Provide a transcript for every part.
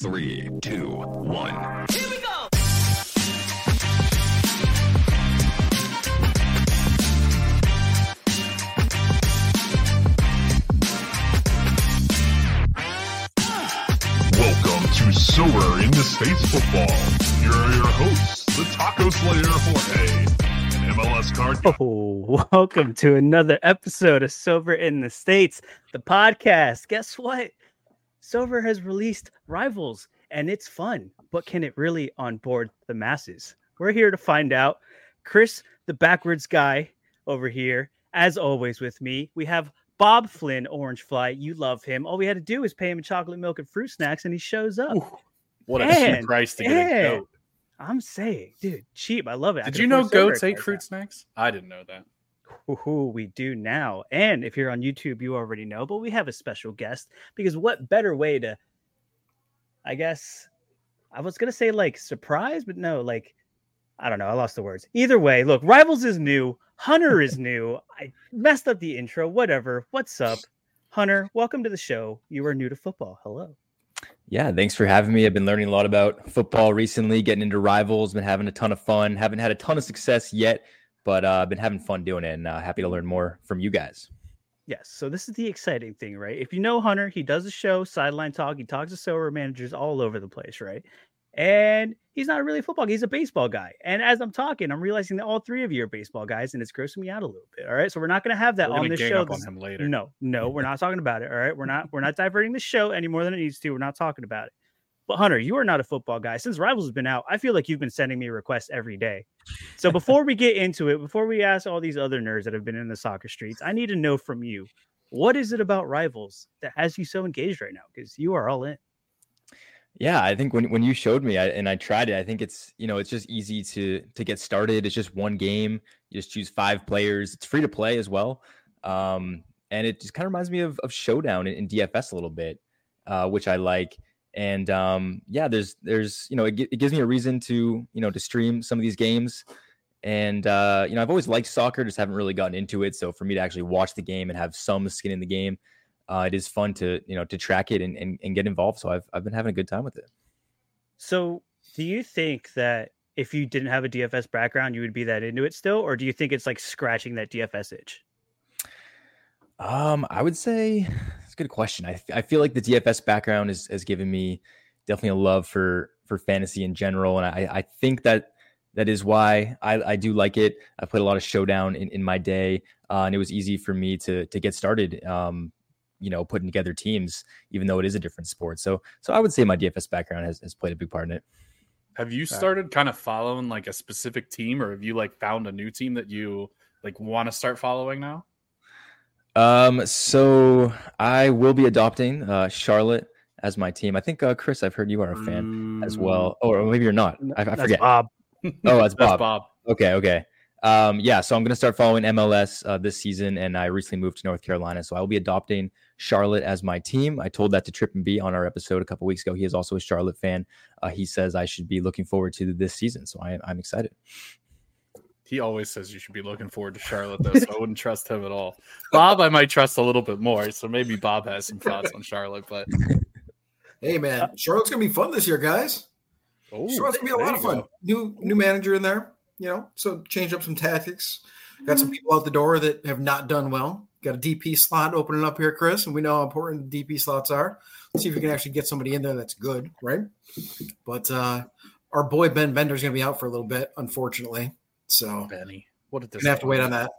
Three, two, one. Here we go. Welcome to Sorare in the States Football. Here are your hosts, the Taco Slayer Jorge and MLS card. Oh, welcome to another episode of Sorare in the States, the podcast. Guess what? Sorare has released Rivals and it's fun, but can it really onboard the masses? We're here to find out. Chris, the backwards guy over here, as always with me, we have Bob Flynn, Orangefly. You love him. All we had to do is pay him chocolate milk and fruit snacks, and he shows up. What a Man, cheap price to get a goat. I'm saying, dude, cheap. I love it. Did you know goats ate fruit snacks? I didn't know that. Woohoo, we do now. And if you're on YouTube, you already know, but we have a special guest because what better way to, I guess, I was going to say like surprise, but no, like, I don't know. I lost the words. Either way, look, Rivals is new. Hunter is new. I messed up the intro. Whatever. What's up? Hunter, welcome to the show. You are new to football. Hello. Yeah, thanks for having me. I've been learning a lot about football recently, getting into rivals, been having a ton of fun. Haven't had a ton of success yet, but uh, I've been having fun doing it and uh, happy to learn more from you guys. Yes. So this is the exciting thing, right? If you know Hunter, he does a show, sideline talk. He talks to Sorare managers all over the place, right? And he's not really a football guy. He's a baseball guy. And as I'm talking, I'm realizing that all three of you are baseball guys, and it's grossing me out a little bit. All right. So we're not going to have that We're on gonna this gang show. up on him later. No, no, we're not talking about it. All right. We're not we're not diverting the show any more than it needs to. We're not talking about it. But Hunter, you are not a football guy. Since Rivals has been out, I feel like you've been sending me requests every day. So before we get into it, before we ask all these other nerds that have been in the soccer streets, I need to know from you, what is it about Rivals that has you so engaged right now? Because you are all in. Yeah, I think when, when you showed me I, and I tried it, I think it's you know it's just easy to to get started. It's just one game. You just choose five players. It's free to play as well, um, and it just kind of reminds me of, of Showdown in, in DFS a little bit, uh, which I like. And um, yeah, there's there's you know it, it gives me a reason to you know to stream some of these games. And uh, you know I've always liked soccer, just haven't really gotten into it. So for me to actually watch the game and have some skin in the game, uh, it is fun to you know to track it and, and, and get involved. So I've I've been having a good time with it. So do you think that if you didn't have a DFS background, you would be that into it still? Or do you think it's like scratching that DFS itch? Um, I would say good question. I, I feel like the DFS background is, has given me definitely a love for for fantasy in general, and I I think that that is why I, I do like it. I played a lot of Showdown in, in my day, uh, and it was easy for me to to get started. Um, you know, putting together teams, even though it is a different sport. So so I would say my DFS background has, has played a big part in it. Have you started kind of following like a specific team, or have you like found a new team that you like want to start following now? Um, so I will be adopting uh, Charlotte as my team. I think uh, Chris, I've heard you are a fan as well, or maybe you're not. I, I That's forget. Bob. Oh, that's That's Bob. Bob. Okay, okay. Um, yeah, so I'm going to start following MLS uh, this season, and I recently moved to North Carolina, so I will be adopting Charlotte as my team. I told that to Trippin B on our episode a couple weeks ago. He is also a Charlotte fan. Uh, he says I should be looking forward to this season, so I, I'm excited. He always says you should be looking forward to Charlotte, though, so I wouldn't trust him at all. Bob, I might trust a little bit more, so maybe Bob has some thoughts on Charlotte. But Hey man, Charlotte's gonna be fun this year, guys. oh, Charlotte's gonna be a lot of fun. go. New new manager in there, you know, so change up some tactics. Got some people out the door that have not done well. Got a DP slot opening up here, Chris, and we know how important DP slots are. Let's see if we can actually get somebody in there that's good, right? But uh our boy Ben Bender's gonna be out for a little bit, unfortunately. So Benny, what a gonna have to wait on that.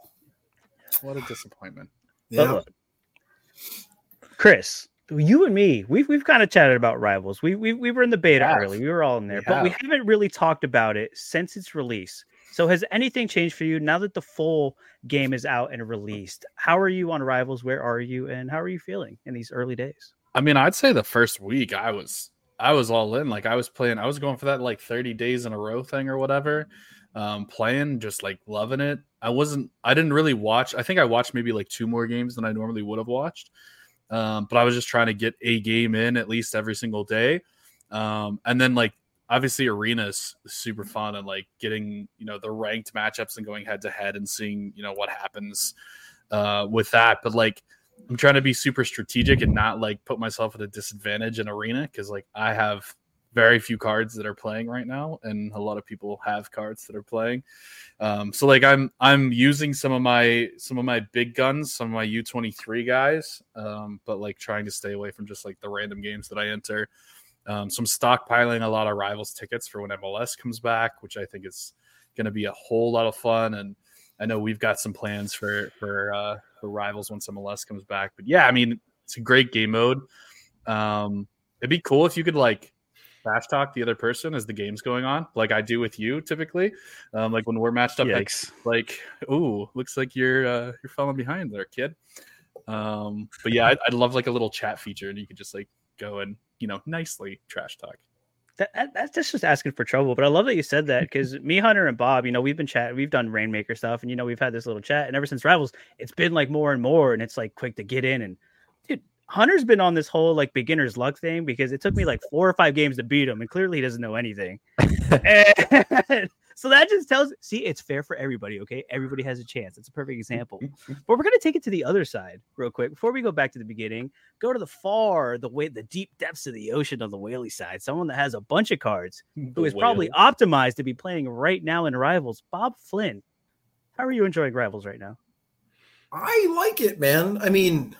What a disappointment. Yeah. look, Chris, you and me, we've we've kind of chatted about rivals. We we, we were in the beta have. early. We were all in there, We but we haven't really talked about it since its release. So has anything changed for you now that the full game is out and released? How are you on rivals? Where are you and how are you feeling in these early days? I mean, I'd say the first week I was I was all in. Like I was playing, I was going for that like 30 days in a row thing or whatever. Um, playing, just like loving it. I wasn't I didn't really watch. I think I watched maybe like two more games than I normally would have watched. Um, but I was just trying to get a game in at least every single day. Um, and then like obviously arenas super fun and like getting you know the ranked matchups and going head to head and seeing you know what happens uh, with that. But like I'm trying to be super strategic and not like put myself at a disadvantage in arena because like I have very few cards that are playing right now, and a lot of people have cards that are playing. Um, so like I'm I'm using some of my some of my big guns, some of my U23 guys, um, but like trying to stay away from just like the random games that I enter. Um, so I'm stockpiling a lot of rivals tickets for when MLS comes back, which I think is going to be a whole lot of fun. And I know we've got some plans for for uh, for rivals once MLS comes back. But yeah, I mean it's a great game mode. Um, it'd be cool if you could like trash talk the other person as the game's going on, like I do with you typically. Um, like when we're matched up, like, like, ooh, looks like you're uh, you're falling behind there, kid. Um, but yeah, I'd, I'd love like a little chat feature, and you could just like go and you know nicely trash talk that, that's just asking for trouble. But I love that you said that because me, Hunter, and Bob, you know, we've been chatting, we've done Rainmaker stuff, and you know, we've had this little chat, and ever since Rivals, it's been like more and more, and it's like quick to get in. And Hunter's been on this whole like beginner's luck thing because it took me like four or five games to beat him, and clearly he doesn't know anything. and, so that just tells see it's fair for everybody. Okay, everybody has a chance. It's a perfect example. but we're gonna take it to the other side real quick before we go back to the beginning. Go to the far, the way, the deep depths of the ocean on the whaley side. Someone that has a bunch of cards who is probably optimized to be playing right now in Rivals. Bob Flynn, how are you enjoying Rivals right now? I like it, man. I mean,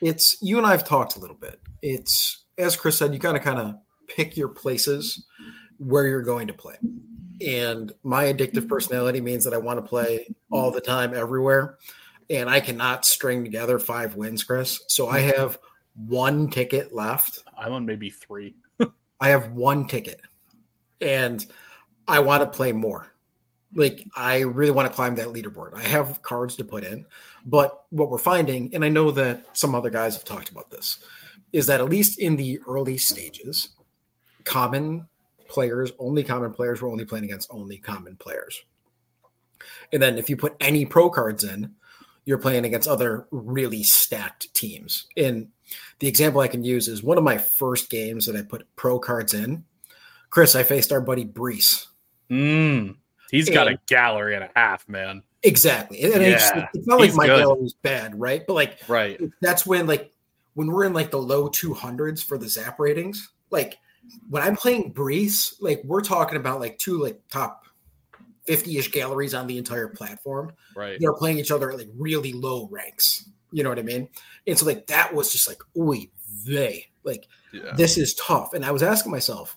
it's you and I've talked a little bit. It's as Chris said, you kind of kind of pick your places where you're going to play and my addictive personality means that I want to play all the time everywhere and I cannot string together five wins, Chris. So I have one ticket left. I'm on maybe 3. I have one ticket and I want to play more. Like I really want to climb that leaderboard. I have cards to put in, but what we're finding and I know that some other guys have talked about this is that at least in the early stages, common players, only common players, we're only playing against only common players. And then if you put any pro cards in, you're playing against other really stacked teams. And the example I can use is one of my first games that I put pro cards in. Chris, I faced our buddy Brees. Mm, he's got a gallery and a half, man. Exactly. And yeah, it's, it's, not like my good. gallery is bad, right? But like, right. That's when like when we're in like the low 200s for the zap ratings, like when I'm playing Brees, like we're talking about like two like top 50-ish galleries on the entire platform. Right. They're playing each other at like really low ranks. You know what I mean? And so like that was just like, oi, they like yeah. this is tough. And I was asking myself,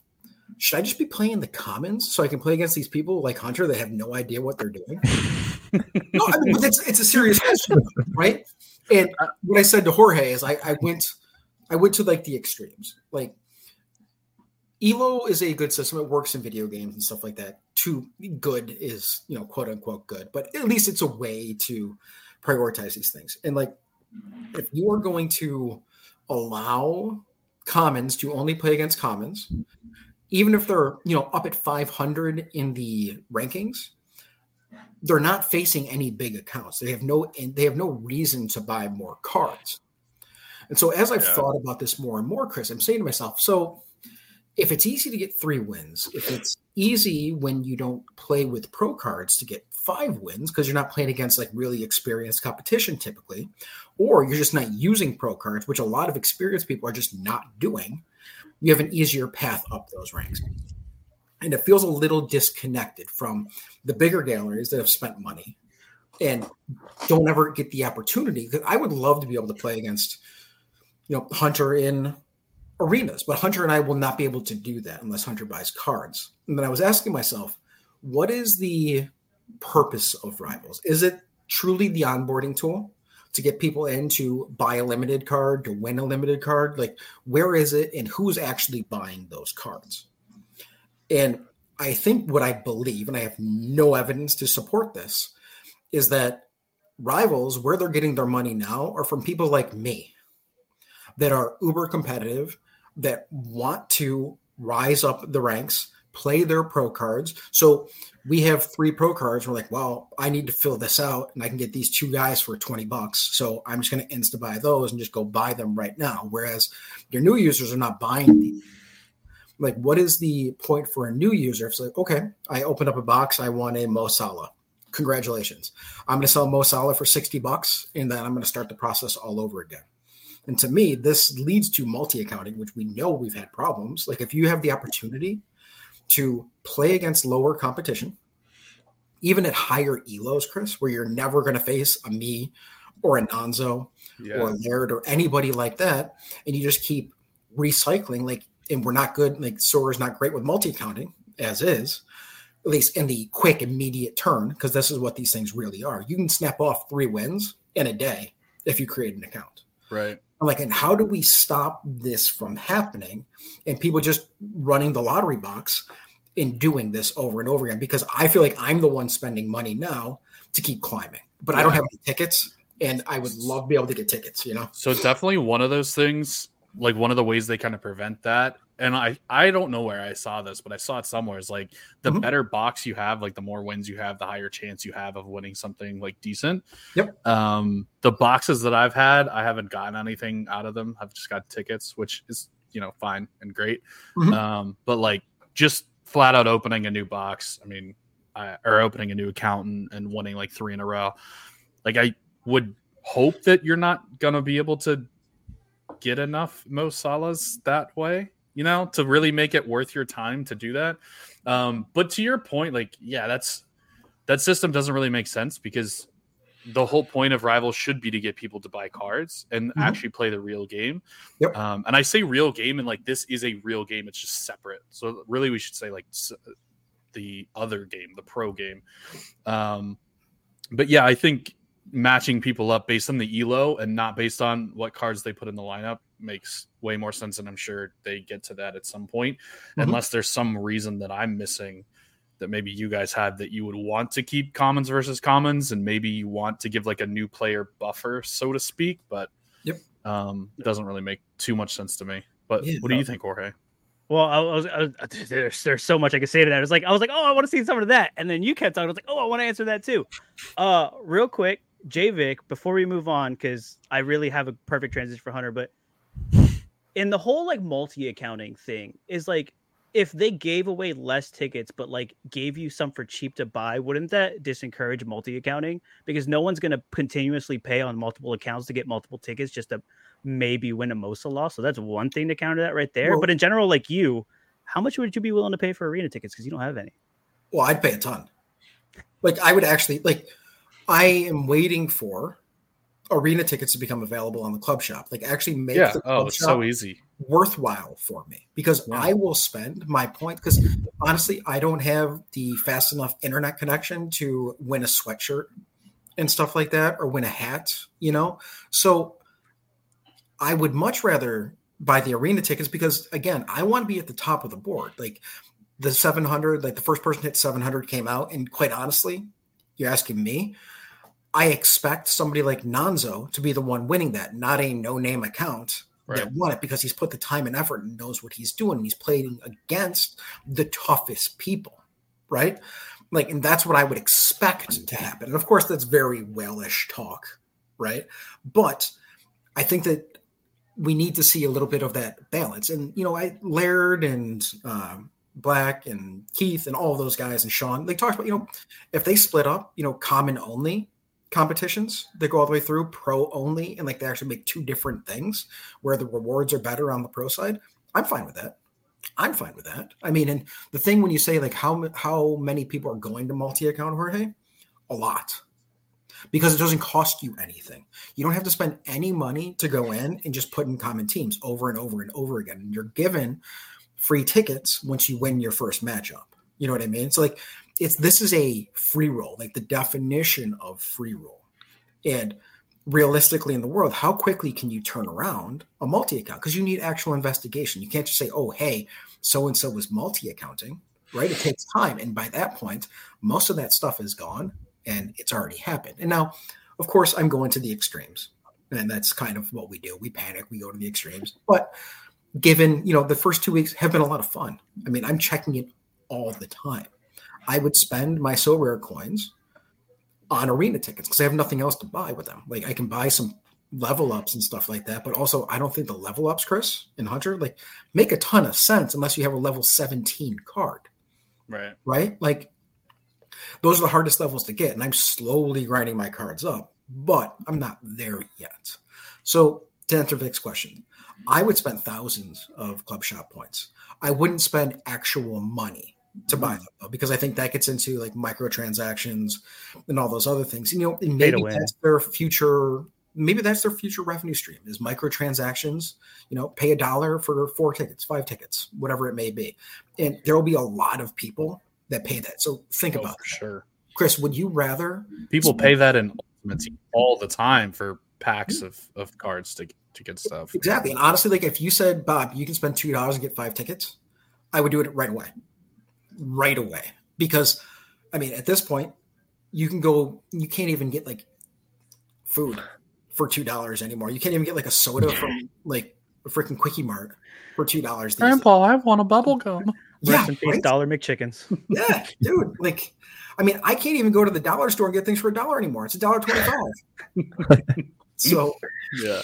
should I just be playing the commons so I can play against these people like Hunter that have no idea what they're doing? no, I mean, it's, it's a serious question, right? And uh, what I said to Jorge is I, I went I went to like the extremes. Like Elo is a good system. It works in video games and stuff like that. Too good is, you know, quote unquote good, but at least it's a way to prioritize these things. And like, if you are going to allow commons to only play against commons, even if they're, you know, up at 500 in the rankings, they're not facing any big accounts. They have no, they have no reason to buy more cards. And so as I've yeah. thought about this more and more, Chris, I'm saying to myself, so if it's easy to get three wins, if it's easy when you don't play with pro cards to get five wins because you're not playing against like really experienced competition typically, or you're just not using pro cards, which a lot of experienced people are just not doing, you have an easier path up those ranks. And it feels a little disconnected from the bigger galleries that have spent money and don't ever get the opportunity. I would love to be able to play against, you know, Hunter in arenas, but Hunter and I will not be able to do that unless Hunter buys cards. And then I was asking myself, what is the purpose of rivals? Is it truly the onboarding tool to get people in to buy a limited card, to win a limited card? Like, where is it and who's actually buying those cards? And I think what I believe, and I have no evidence to support this, is that rivals, where they're getting their money now, are from people like me that are uber competitive that want to rise up the ranks, play their pro cards. So we have three pro cards. We're like, well, I need to fill this out and I can get these two guys for 20 bucks. So I'm just going to insta buy those and just go buy them right now. Whereas your new users are not buying these. Like, what is the point for a new user? If It's like, okay, I opened up a box. I want a Mo Salah. Congratulations. I'm going to sell Mo Salah for 60 bucks and then I'm going to start the process all over again. And to me, this leads to multi accounting, which we know we've had problems. Like if you have the opportunity to play against lower competition, even at higher elos, Chris, where you're never going to face a me or a Nonzo Yeah. or Laird or anybody like that, and you just keep recycling. Like, and we're not good. Like, Sorare's not great with multi accounting as is, at least in the quick, immediate turn, because this is what these things really are. You can snap off three wins in a day if you create an account. right. I'm like, and how do we stop this from happening? And people just running the lottery box and doing this over and over again because I feel like I'm the one spending money now to keep climbing, but I don't have any tickets, and I would love to be able to get tickets. You know, So definitely one of those things, like one of the ways they kind of prevent that. And I I don't know where I saw this, but I saw it somewhere. It's like the Mhm. better box you have, like the more wins you have, the higher chance you have of winning something like decent. Yep. Um, the boxes that I've had, I haven't gotten anything out of them. I've just got tickets, which is you know fine and great. Mhm. Um, but like just flat out opening a new box. I mean, I, or opening a new account and, and winning like three in a row. Like I would hope that you're not gonna be able to get enough Mo Salahs that way, you know, to really make it worth your time to do that. Um, but to your point, like, yeah, that's that system doesn't really make sense because the whole point of rivals should be to get people to buy cards and Mhm. actually play the real game. Yep. Um, and I say real game, and like this is a real game. It's just separate. So really, we should say like the other game, the pro game. Um, but yeah, I think matching people up based on the elo and not based on what cards they put in the lineup makes way more sense and i'm sure they get to that at some point Mhm. unless there's some reason that i'm missing that maybe you guys have that you would want to keep commons versus commons and maybe you want to give like a new player buffer so to speak but Yep. um it doesn't really make too much sense to me but Yeah, what do you think jorge Well, I was, I was there's there's so much I could say to that. I was like, I was like, oh, I want to see some of that, and then you kept talking. I was like, oh, I want to answer that too. Uh, real quick, Javik, before we move on, because I really have a perfect transition for Hunter, but in the whole like multi accounting thing is like if they gave away less tickets but like gave you some for cheap to buy wouldn't that disencourage multi accounting because no one's going to continuously pay on multiple accounts to get multiple tickets just to maybe win a Mo Salah so that's one thing to counter that right there Well- but in general like you how much would you be willing to pay for arena tickets because you don't have any well, I'd pay a ton. Like I would actually like. I am waiting for arena tickets to become available on the club shop. Like actually make yeah the oh club it's shop so easy worthwhile for me because Yeah. I will spend my point because honestly, I don't have the fast enough internet connection to win a sweatshirt and stuff like that or win a hat, you know? So I would much rather buy the arena tickets because again, I want to be at the top of the board. Like the 700, like the first person hit 700 came out and quite honestly, you're asking me, I expect somebody like Nonzo to be the one winning that, not a no-name account right that won it because he's put the time and effort and knows what he's doing. He's playing against the toughest people, right? Like, and that's what I would expect to happen. And of course, that's very whalish talk, right? But I think that we need to see a little bit of that balance. And you know, I Laird and um, Black and Keith and all those guys and Sean, they talked about you know, if they split up, you know, common only competitions that go all the way through pro only and like they actually make two different things where the rewards are better on the pro side i'm fine with that. I'm fine with that. I mean and the thing when you say like how how many people are going to multi-account jorge? A lot. Because it doesn't cost you anything. You don't have to spend any money to go in and just put in common teams over and over and over again. And you're given free tickets once you win your first matchup. You know what i mean? So like it's this is a free roll, like the definition of free roll. And realistically in the world, how quickly can you turn around a multi account? Because you need actual investigation. You can't just say, oh, hey, so and so was multi accounting, right? It takes time. And by that point, most of that stuff is gone and it's already happened. And now, of course, I'm going to the extremes. And that's kind of what we do. We panic, we go to the extremes. But given, you know, the first two weeks have been a lot of fun. I mean, I'm checking it all the time. I would spend my Sorare coins on arena tickets because I have nothing else to buy with them. Like I can buy some level ups and stuff like that, but also I don't think the level ups, Chris and Hunter, like make a ton of sense unless you have a level 17 card, right right? Like Those are the hardest levels to get, and I'm slowly grinding my cards up, but I'm not there yet. So to answer Vic's question, I would spend thousands of club shop points. I wouldn't spend actual money to buy them though, because I think that gets into like microtransactions and all those other things. You know, and maybe that's their future. Maybe that's their future revenue stream is microtransactions. You know, pay a dollar for four tickets, five tickets, whatever it may be, and there will be a lot of people that pay that. So think Oh, about for that. sure. Chris. Would you rather? People pay that in Ultimate all the time for packs hmm. of, of cards to to get stuff. Exactly. And honestly, like if you said, Bob, you can spend two dollars and get five tickets, I would do it right away. Right away. Because I mean, at this point, you can go you can't even get like food for two dollars anymore. You can't even get like a soda from like a freaking quickie mart for two dollars. Grandpa, I want a bubble gum. Yeah, Rest in peace, right? Dollar McChickens. yeah, dude. Like, I mean, I can't even go to the dollar store and get things for a dollar anymore. It's a dollar twenty-five. so Yeah.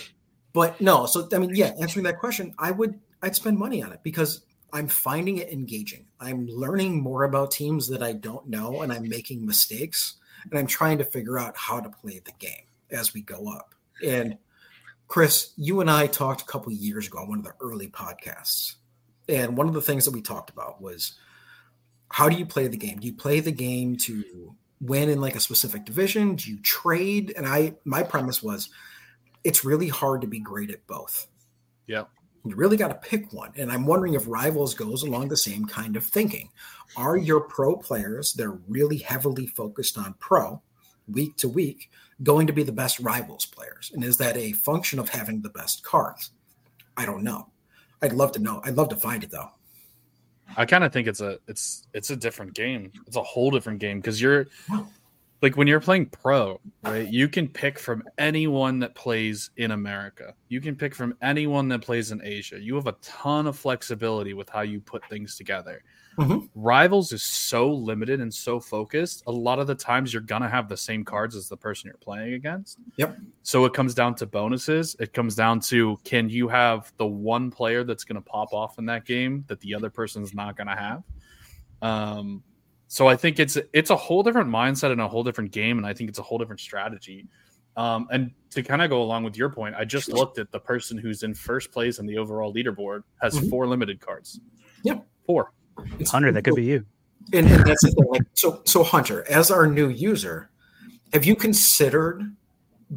But no, so I mean, yeah, answering that question, I would I'd spend money on it because I'm finding it engaging. I'm learning more about teams that I don't know and I'm making mistakes and I'm trying to figure out how to play the game as we go up. And Chris, you and I talked a couple years ago on one of the early podcasts. And one of the things that we talked about was how do you play the game? Do you play the game to win in like a specific division? Do you trade? And I my premise was it's really hard to be great at both. Yeah. You really got to pick one. And I'm wondering if Rivals goes along the same kind of thinking. Are your pro players, they're really heavily focused on pro week to week, going to be the best Rivals players? And is that a function of having the best cards? I don't know. I'd love to know. I'd love to find it though. I kind of think it's a it's it's a different game. It's a whole different game because you're like when you're playing pro, right? You can pick from anyone that plays in America. You can pick from anyone that plays in Asia. You have a ton of flexibility with how you put things together. Mhm. Rivals is so limited and so focused. A lot of the times you're gonna have the same cards as the person you're playing against. Yep. So it comes down to bonuses. It comes down to can you have the one player that's going to pop off in that game that the other person's not going to have. Um, so I think it's it's a whole different mindset and a whole different game, and I think it's a whole different strategy. Um, and to kind of go along with your point, I just looked at the person who's in first place in the overall leaderboard has Mhm. four limited cards. Yeah. four. It's- Hunter, that could be you. and, and that's the thing. Like, so, so Hunter, as our new user, have you considered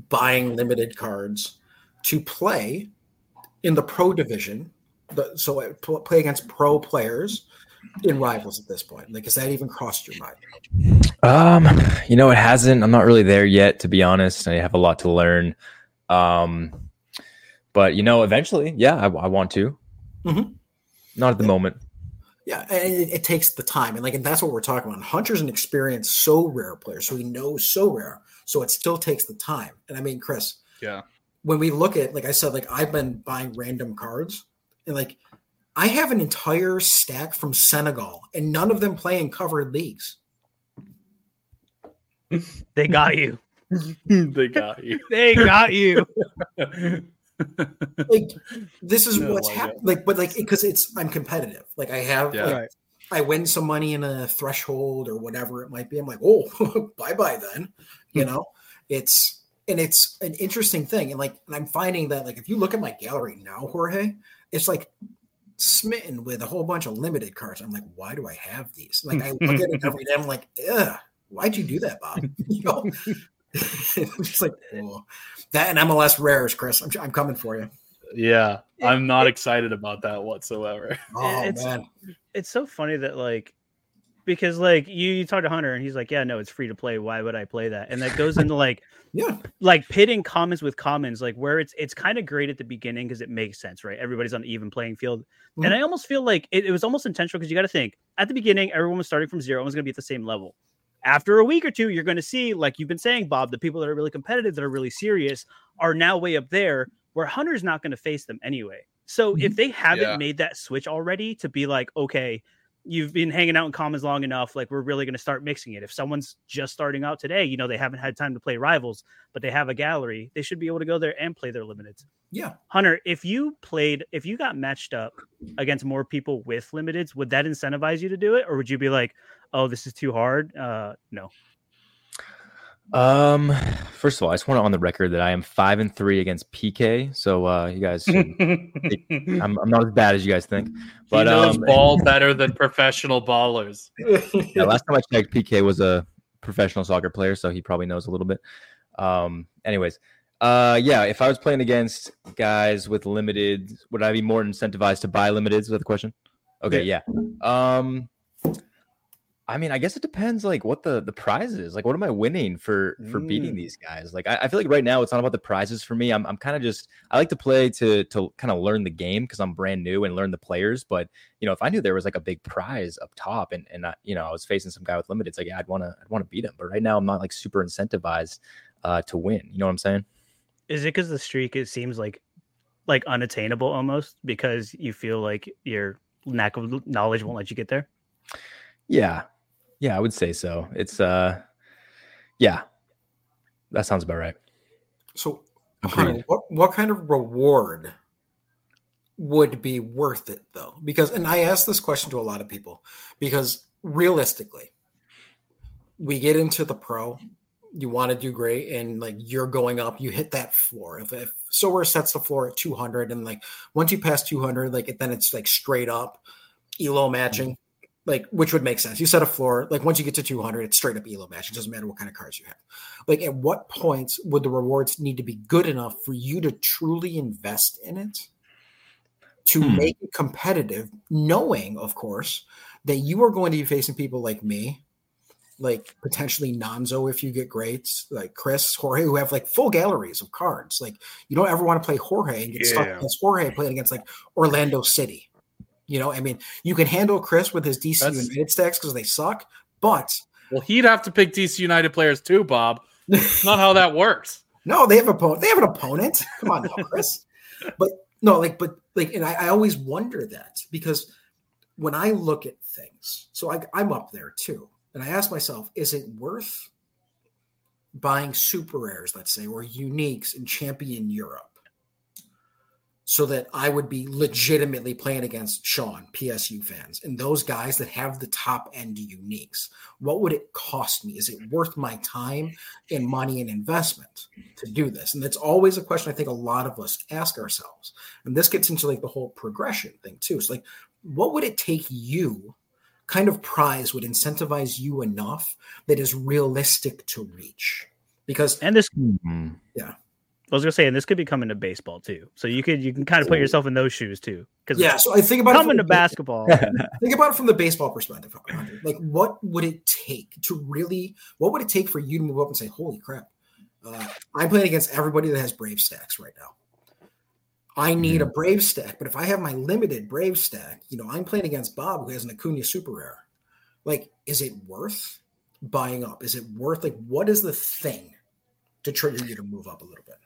buying limited cards to play in the pro division? The, so play against pro players in rivals at this point. Like, has that even crossed your mind? Um, you know, it hasn't. I'm not really there yet, to be honest. I have a lot to learn. Um, but you know, eventually, yeah, I, I want to. Mhm. Not at the moment. Yeah, and it, it takes the time, and like, and that's what we're talking about. Hunter's an experienced, Sorare player, so he knows Sorare, so it still takes the time. And I mean, Chris, Yeah. when we look at like I said, like I've been buying random cards and like I have an entire stack from Senegal and none of them play in covered leagues. They got you. they got you. They got you. Like this is No, what's like happening. Like, but like because it's I'm competitive. Like I have Yeah. like, Right. I win some money in a threshold or whatever it might be. I'm like, oh, bye bye then. You know, it's and it's an interesting thing. And like, and I'm finding that like if you look at my gallery now, Jorge, it's like smitten with a whole bunch of limited cards. I'm like, why do I have these? Like I look at it every day. I'm like, ugh, why'd you do that, Bob? You know, it's like oh. that and MLS rares, Chris. I'm, I'm coming for you. yeah, I'm not excited about that whatsoever. Oh It's- man, It's so funny that like because like you, you talk to Hunter and he's like, Yeah, no, it's free to play. Why would I play that? And that goes into like yeah, like pitting commons with commons, like where it's it's kind of great at the beginning because it makes sense, right? Everybody's on an even playing field. Mhm. And I almost feel like it, it was almost intentional because you got to think at the beginning, everyone was starting from zero, everyone's gonna be at the same level. After a week or two, you're going to see, like you've been saying, Bob, the people that are really competitive, that are really serious, are now way up there where Hunter's not going to face them anyway. So if they haven't Yeah. made that switch already to be like, okay, you've been hanging out in commons long enough. Like we're really going to start mixing it. If someone's just starting out today, you know they haven't had time to play rivals, but they have a gallery. They should be able to go there and play their limiteds. Yeah. Hunter, if you played, if you got matched up against more people with limiteds, would that incentivize you to do it, or would you be like, "Oh, this is too hard"? Uh, no. Um, first of all, I just want to on the record that I am five and three against PK. So uh, you guys, should- I'm, I'm not as bad as you guys think. But he knows um, ball better than professional ballers. yeah, last time I checked, PK was a professional soccer player, so he probably knows a little bit. Um, anyways, uh, yeah, if I was playing against guys with limited, would I be more incentivized to buy limiteds? Is that the question? Okay, yeah. Um, I mean, I guess it depends, like what the the prize is. Like, what am I winning for for beating Mm. these guys? Like, I, I feel like right now it's not about the prizes for me. I'm I'm kind of just I like to play to to kind of learn the game because I'm brand new and learn the players. But you know, if I knew there was like a big prize up top and and I, you know I was facing some guy with limited, it's like yeah, I'd want to I'd want to beat him. But right now I'm not like super incentivized uh to win. You know what I'm saying? Is it because the streak it seems like like unattainable almost because you feel like your lack of knowledge won't let you get there? Yeah, yeah, I would say so. It's uh, yeah, that sounds about right. So. Hunter, what what kind of reward would be worth it though? Because, and I ask this question to a lot of people because realistically, we get into the pro, you want to do great, and like you're going up, you hit that floor. If, if Sorare sets the floor at 200, and like once you pass 200, like then it's like straight up elo matching. Like, which would make sense. You set a floor, like once you get to 200, it's straight up elo match. It doesn't matter what kind of cards you have like at what points would the rewards need to be good enough for you to truly invest in it to Hmm. make it competitive knowing of course that you are going to be facing people like me like potentially Nanzo if you get greats like Chris Jorge who have like full galleries of cards like you don't ever want to play Jorge and get stuck against Jorge playing against like Orlando City you know I mean you can handle Chris with his DC That's- United stacks because they suck but Well, he'd have to pick DC United players too, Bob. Not how that works. No, they have a opponent. They have an opponent. Come on, now, Chris. but no, like, but like, and I, I always wonder that because when I look at things, so I, I'm up there too, and I ask myself, is it worth buying super rares, let's say, or uniques in Champion Europe, so that I would be legitimately playing against Sean, PSU fans, and those guys that have the top end uniques? What would it cost me? Is it worth my time? and money and investment to do this? And that's always a question I think a lot of us ask ourselves. And this gets into like the whole progression thing too. It's like, what would it take you? Kind of prize would incentivize you enough that is realistic to reach? Because And this, Mhm. I was gonna say, and this could be coming to baseball too. So you could you can kind of put yourself in those shoes too. Because yeah, so I think about it coming from to basketball, think about it from the baseball perspective. Like, what would it take to really? What would it take for you to move up and say, "Holy crap, uh, I'm playing against everybody that has Brave stacks right now. I need a Brave stack, but if I have my limited Brave stack, you know, I'm playing against Bob who has an Acuna Super Rare. Like, is it worth buying up? Is it worth like what is the thing to trigger you to move up a little bit?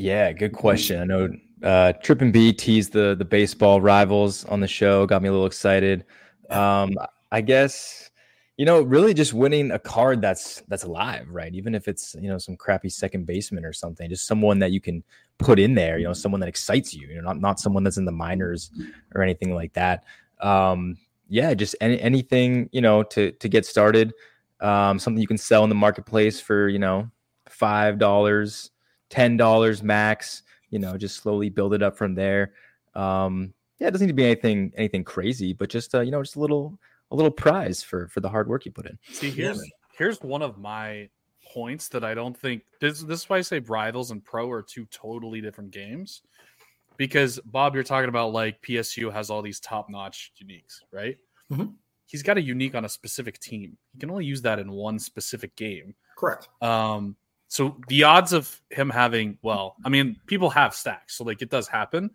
Yeah, good question. I know uh, Trippin B teased the the baseball rivals on the show, got me a little excited. Um, I guess you know, really just winning a card that's that's alive, right? Even if it's you know some crappy second baseman or something, just someone that you can put in there. You know, someone that excites you. You know, not not someone that's in the minors or anything like that. Um, yeah, just any, anything you know to to get started. Um, something you can sell in the marketplace for you know five dollars ten dollars max. You know, just slowly build it up from there. Um, yeah, it doesn't need to be anything anything crazy, but just uh, you know, just a little a little prize for for the hard work you put in. See, here's man. here's one of my points that I don't think this this is why I say rivals and pro are two totally different games. Because Bob, you're talking about like PSU has all these top notch uniques, right? Mhm. He's got a unique on a specific team. He can only use that in one specific game. Correct. Um, so the odds of him having, well, I mean, people have stacks, so like it does happen.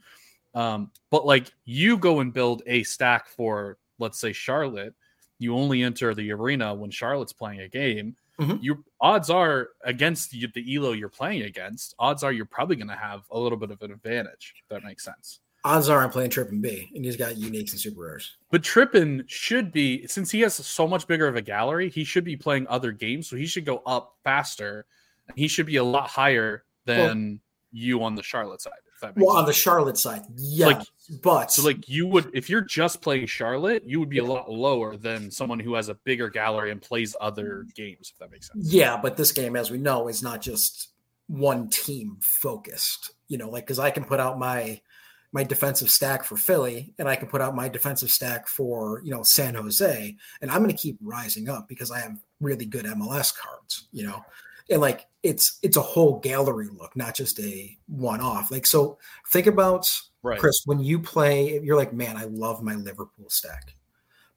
Um, but like you go and build a stack for, let's say, Charlotte, you only enter the arena when Charlotte's playing a game. Mhm. Your odds are against the, the elo you're playing against. Odds are you're probably going to have a little bit of an advantage. If that makes sense. odds are I'm playing Trippin B, and he's got uniques and super rares. But Trippin should be since he has so much bigger of a gallery, he should be playing other games, so he should go up faster. He should be a lot higher than you on the Charlotte side. If that makes Well, on the. Charlotte side, yeah, Like- but so like you would if you're just playing Charlotte, you would be a lot lower than someone who has a bigger gallery and plays other games, if that makes sense. Yeah, but this game, as we know, is not just one team focused. You know, like because I can put out my my defensive stack for Philly, and I can put out my defensive stack for you know San Jose, and I'm going to keep rising up because I have really good MLS cards. You know, and like it's it's a whole gallery look, not just a one off. Like so, think about Right. Chris when you play. You're like, man, I love my Liverpool stack.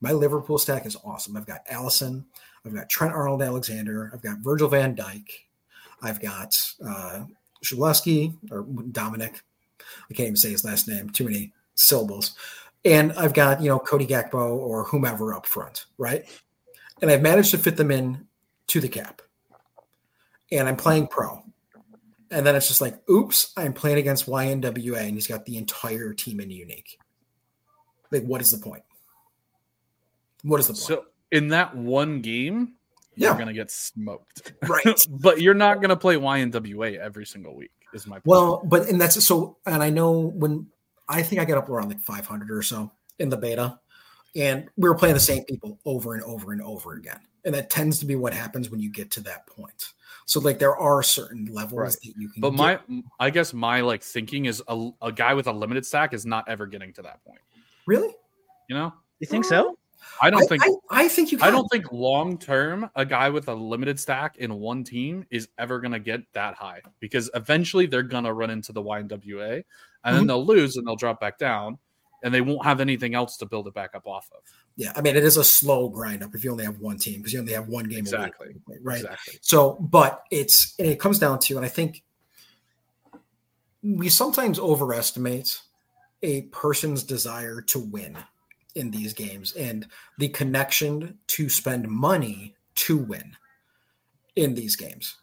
My Liverpool stack is awesome. I've got Alisson, I've got Trent Arnold Alexander, I've got Virgil van Dijk, I've got uh Shaleski or Dominic. I can't even say his last name, too many syllables. And I've got, you know, Cody Gakpo or whomever up front, right? And I've managed to fit them in to the cap. And I'm playing pro. And then it's just like, oops, I'm playing against YNWA and he's got the entire team in unique. Like, what is the point? What is the point? So in that one game, you're Yeah. gonna get smoked. right. but you're not gonna play YNWA every single week, is my point. Well, but and that's so, and I know when I think I got up around like 500 or so in the beta, and we were playing the same people over and over and over again, and that tends to be what happens when you get to that point. So, like, there are certain levels Right. that you can. But get. my, I guess my like thinking is a, a guy with a limited stack is not ever getting to that point. really, You know, You think so? I don't I, think I, I think you. Can. I don't think long term a guy with a limited stack in one team is ever gonna get that high because eventually they're gonna run into the YNWA and then Mhm. they'll lose and they'll drop back down and they won't have anything else to build it back up off of. Yeah, I mean, it is a slow grind up if you only have one team because you only have one game. a week, Exactly. right. Exactly. So, but it's and it comes down to, and I think we sometimes overestimate a person's desire to win in these games and the connection to spend money to win in these games.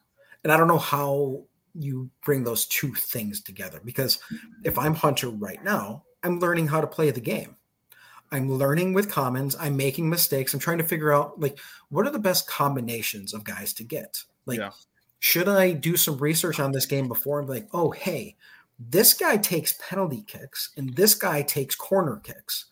And I don't know how you bring those two things together because if I'm Hunter right now, I'm learning how to play the game. I'm learning with commons. I'm making mistakes. I'm trying to figure out like what are the best combinations of guys to get. Like, Yeah. should I do some research on this game before and be like, oh hey, this guy takes penalty kicks and this guy takes corner kicks.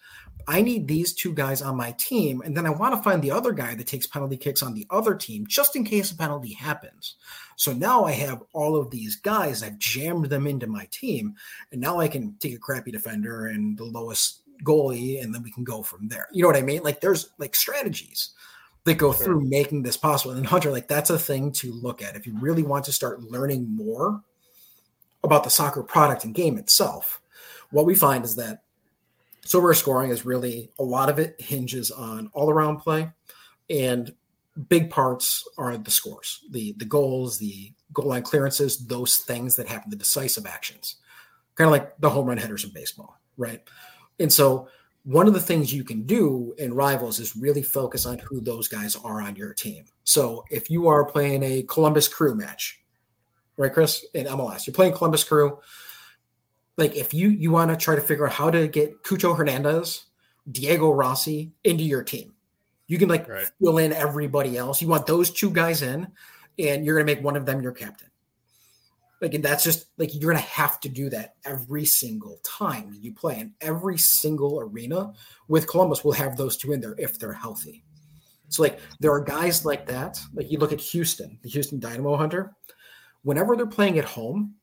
I need these two guys on my team, and then I want to find the other guy that takes penalty kicks on the other team just in case a penalty happens. So now I have all of these guys. I've jammed them into my team, and now I can take a crappy defender and the lowest goalie, and then we can go from there. You know what I mean? Like there's like strategies that go Sure. through making this possible. And Hunter, like that's a thing to look at if you really want to start learning more about the soccer product and game itself. What we find is that Sorare scoring is really a lot of it hinges on all around play and big parts are the scores the the goals the goal line clearances those things that happen the decisive actions kind of like the home run hitters in baseball right and so one of the things you can do in rivals is really focus on who those guys are on your team so if you are playing a columbus crew match right chris in mls you're playing columbus crew like if you you want to try to figure out how to get Cucho Hernandez, Diego Rossi into your team, you can like Right. fill in everybody else. You want those two guys in, and you're gonna make one of them your captain. Like and that's just like you're gonna have to do that every single time you play, and every single arena with Columbus will have those two in there if they're healthy. So like there are guys like that. Like you look at Houston, the Houston Dynamo Hunter. Whenever they're playing at home,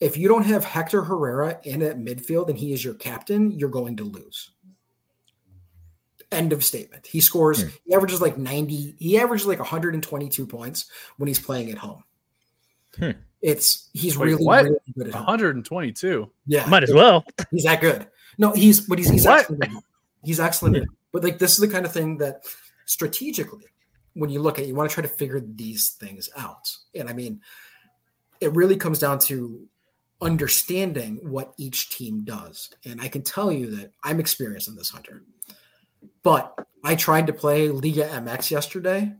if you don't have Hector Herrera in at midfield and he is your captain, you're going to lose. End of statement. He scores, Hmm. he averages like 90, he averages like 122 points when he's playing at home. Hmm. It's he's Wait, really, what? really good at home. 122. Yeah. Might as well. He's that good. No, he's but he's he's What? excellent. He's excellent. at it. But like this is the kind of thing that strategically, when you look at, it, you want to try to figure these things out. And I mean, it really comes down to understanding what each team does. And I can tell you that I'm experienced in this hunter. But I tried to play Liga MX yesterday,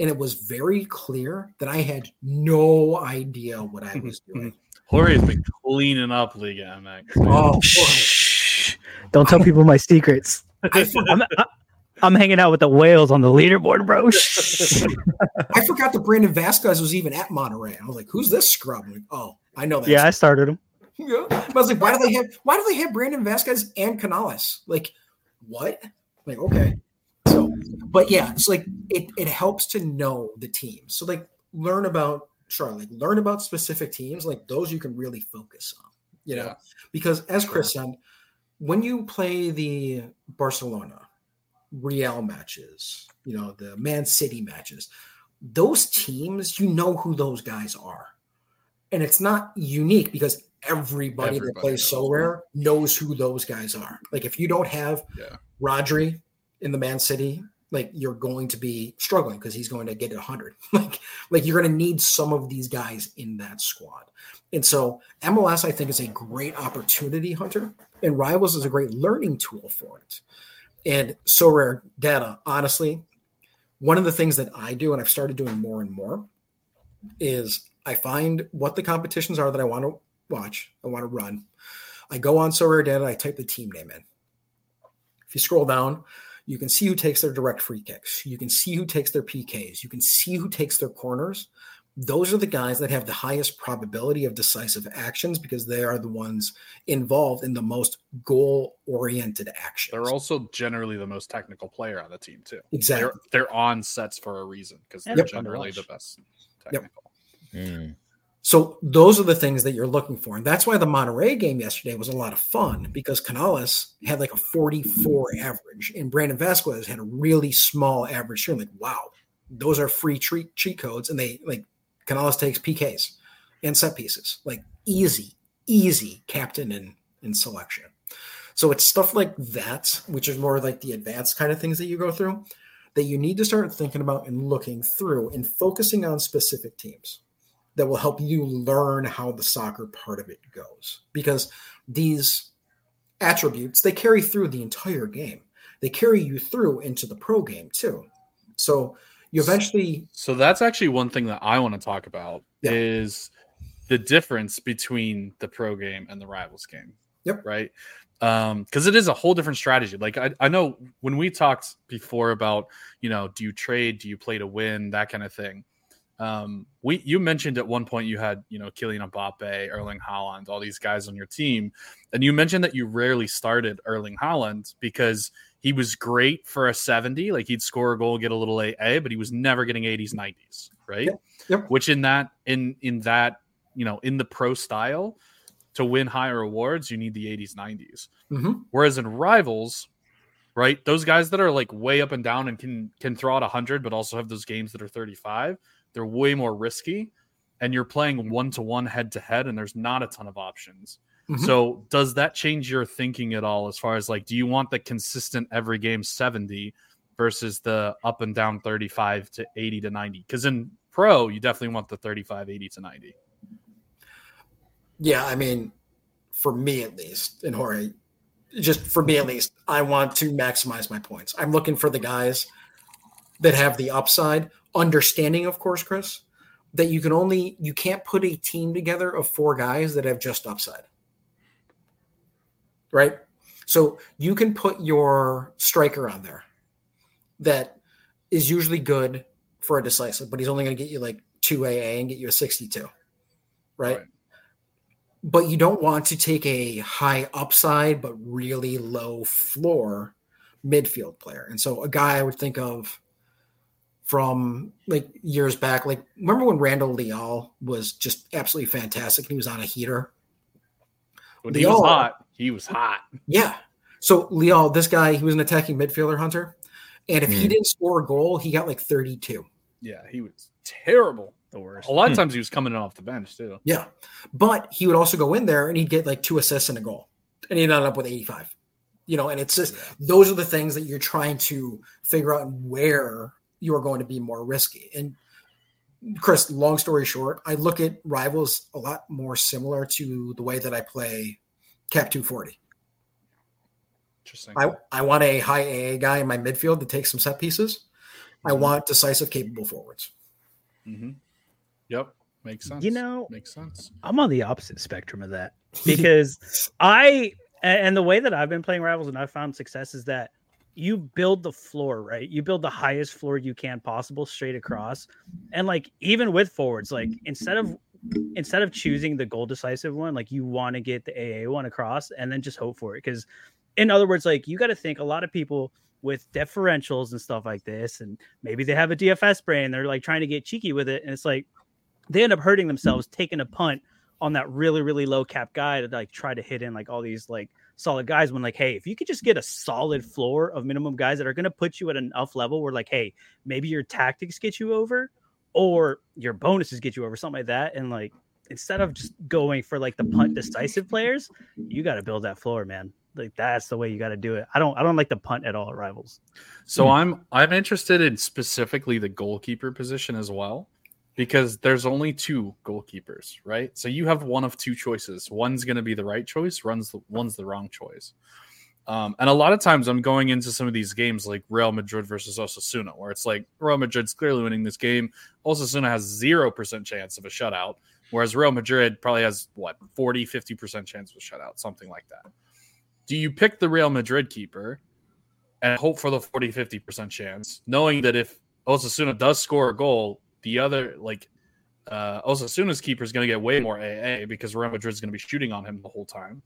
and it was very clear that I had no idea what I was doing. Jorge's been cleaning up Liga MX. man. Oh, oh boy. Don't tell people my secrets. I, I'm, I- I'm hanging out with the whales on the leaderboard, bro. I forgot that Brandon Vazquez was even at Monterrey. I was like, "Who's this scrub?" Like, oh, I know that. yeah, I started him. Yeah. I was like, why do they have why do they have Brandon Vazquez and Canales? Like, what? Like, okay. But yeah, it's like it it helps to know the team. So like learn about sure, like learn about specific teams, like those you can really focus on, you know, Yeah. because as Chris said, when you play the Barcelona Real matches, you know, the Man City matches, those teams, you know who those guys are. And it's not unique because everybody, that plays knows. Sorare knows who those guys are. Like if you don't have Yeah. Rodri in the Man City, like you're going to be struggling because he's going to get 100. like like you're going to need some of these guys in that squad. And so MLS I think is a great opportunity hunter and Rivals is a great learning tool for it. And Sorare data, honestly, one of the things that I do and I've started doing more and more is I find what the competitions are that I want to watch, I want to run. I go on Sorare data, I type the team name in. If you scroll down, you can see who takes their direct free kicks. You can see who takes their PKs. You can see who takes their corners. Those are the guys that have the highest probability of decisive actions because they are the ones involved in the most goal oriented actions. They're also generally the most technical player on the team too. exactly. They're they're on sets for a reason because they're Yep. generally the best Yep. technical. Mm. So those are the things that you're looking for. And that's why the Monterrey game yesterday was a lot of fun because Canales had like a 44 average and Brandon Vazquez had a really small average. You're like, wow, those are free treat cheat codes. And they like Canales takes PKs and set pieces, like easy, easy captain in, in selection. So it's stuff like that, which is more like the advanced kind of things that you go through that you need to start thinking about and looking through and focusing on specific teams that will help you learn how the soccer part of it goes because these attributes they carry through the entire game they carry you through into the pro game too so you eventually So that's actually one thing that I want to talk about Yeah. is the difference between the pro game and the rivals game. Yep. Right. Um, because it is a whole different strategy. Like I, I know when we talked before about, you know, do you trade, do you play to win, that kind of thing. Um, we you mentioned at one point you had, you know, Kylian Mbappe, Erling Haaland, all these guys on your team, and you mentioned that you rarely started Erling Haaland because he was great for a 70 like he'd score a goal get a little aa but he was never getting 80s 90s right Yep, yep. which in that in in that you know in the pro style to win higher awards you need the 80s 90s Mhm. whereas in rivals right those guys that are like way up and down and can can throw out 100 but also have those games that are 35 they're way more risky and you're playing one to one head to head and there's not a ton of options. Mhm. so does that change your thinking at all as far as like do you want the consistent every game 70 versus the up and down 35 to 80 to 90 because in pro you definitely want the 35 80 to 90 yeah i mean for me at least and Jorge, just for me at least i want to maximize my points. I'm looking for the guys that have the upside understanding of course chris that you can only you can't put a team together of four guys that have just upside right so you can put your striker on there that is usually good for a decisive but he's only going to get you like 2 aa and get you a 62 right? Right. but you don't want to take a high upside but really low floor midfield player and so a guy i would think of from like years back like remember when randall leal was just absolutely fantastic and he was on a heater when he was Leal- hot he was hot yeah. So Leal, this guy, he was an attacking midfielder hunter. And if he Mhm. didn't score a goal, he got like 32. yeah he was terrible The worst. a lot of Hmm. times he was coming in off the bench too Yeah. But he would also go in there and he'd get like two assists and a goal. And he'd end up with 85. You know, and it's just those are the things that you're trying to figure out where you are going to be more risky. And Chris, long story short, I look at rivals a lot more similar to the way that I play Cap 240. interesting I, I want a high AA guy in my midfield to take some set pieces. I Mhm. want decisive, capable forwards. Mm-hmm. yep makes sense You know, makes sense I'm on the opposite spectrum of that because I And, and the way that I've been playing Rivals and I've found success is that you build the floor, right? You build the highest floor you can possible straight mm-hmm. across. And like even with forwards, like mm-hmm. instead of instead of choosing the goal decisive one, like you want to get the AA one across and then just hope for it. Because in other words, like you got to think a lot of people with differentials and stuff like this, and maybe they have a DFS brain, they're like trying to get cheeky with it, and it's like they end up hurting themselves taking a punt on that really, really low cap guy to like try to hit in like all these like solid guys when like, hey, if you could just get a solid floor of minimum guys that are gonna put you at enough level where like, hey, maybe your tactics get you over or your bonuses get you over, something like that. And like instead of just going for like the punt decisive players, you got to build that floor, man. Like that's the way you got to do it. I don't I don't like the punt at all at rivals. So hmm. I'm I'm interested in specifically the goalkeeper position as well because there's only two goalkeepers, right? So you have one of two choices. One's going to be the right choice, one's the, one's the wrong choice. Um, and a lot of times I'm going into some of these games like Real Madrid versus Osasuna, where it's like Real Madrid's clearly winning this game. Osasuna has 0% chance of a shutout, whereas Real Madrid probably has what 40, 50% chance of a shutout, something like that. Do you pick the Real Madrid keeper and hope for the 40, 50% chance, knowing that if Osasuna does score a goal, the other, like, uh, Osasuna's keeper is going to get way more AA because Real Madrid is going to be shooting on him the whole time.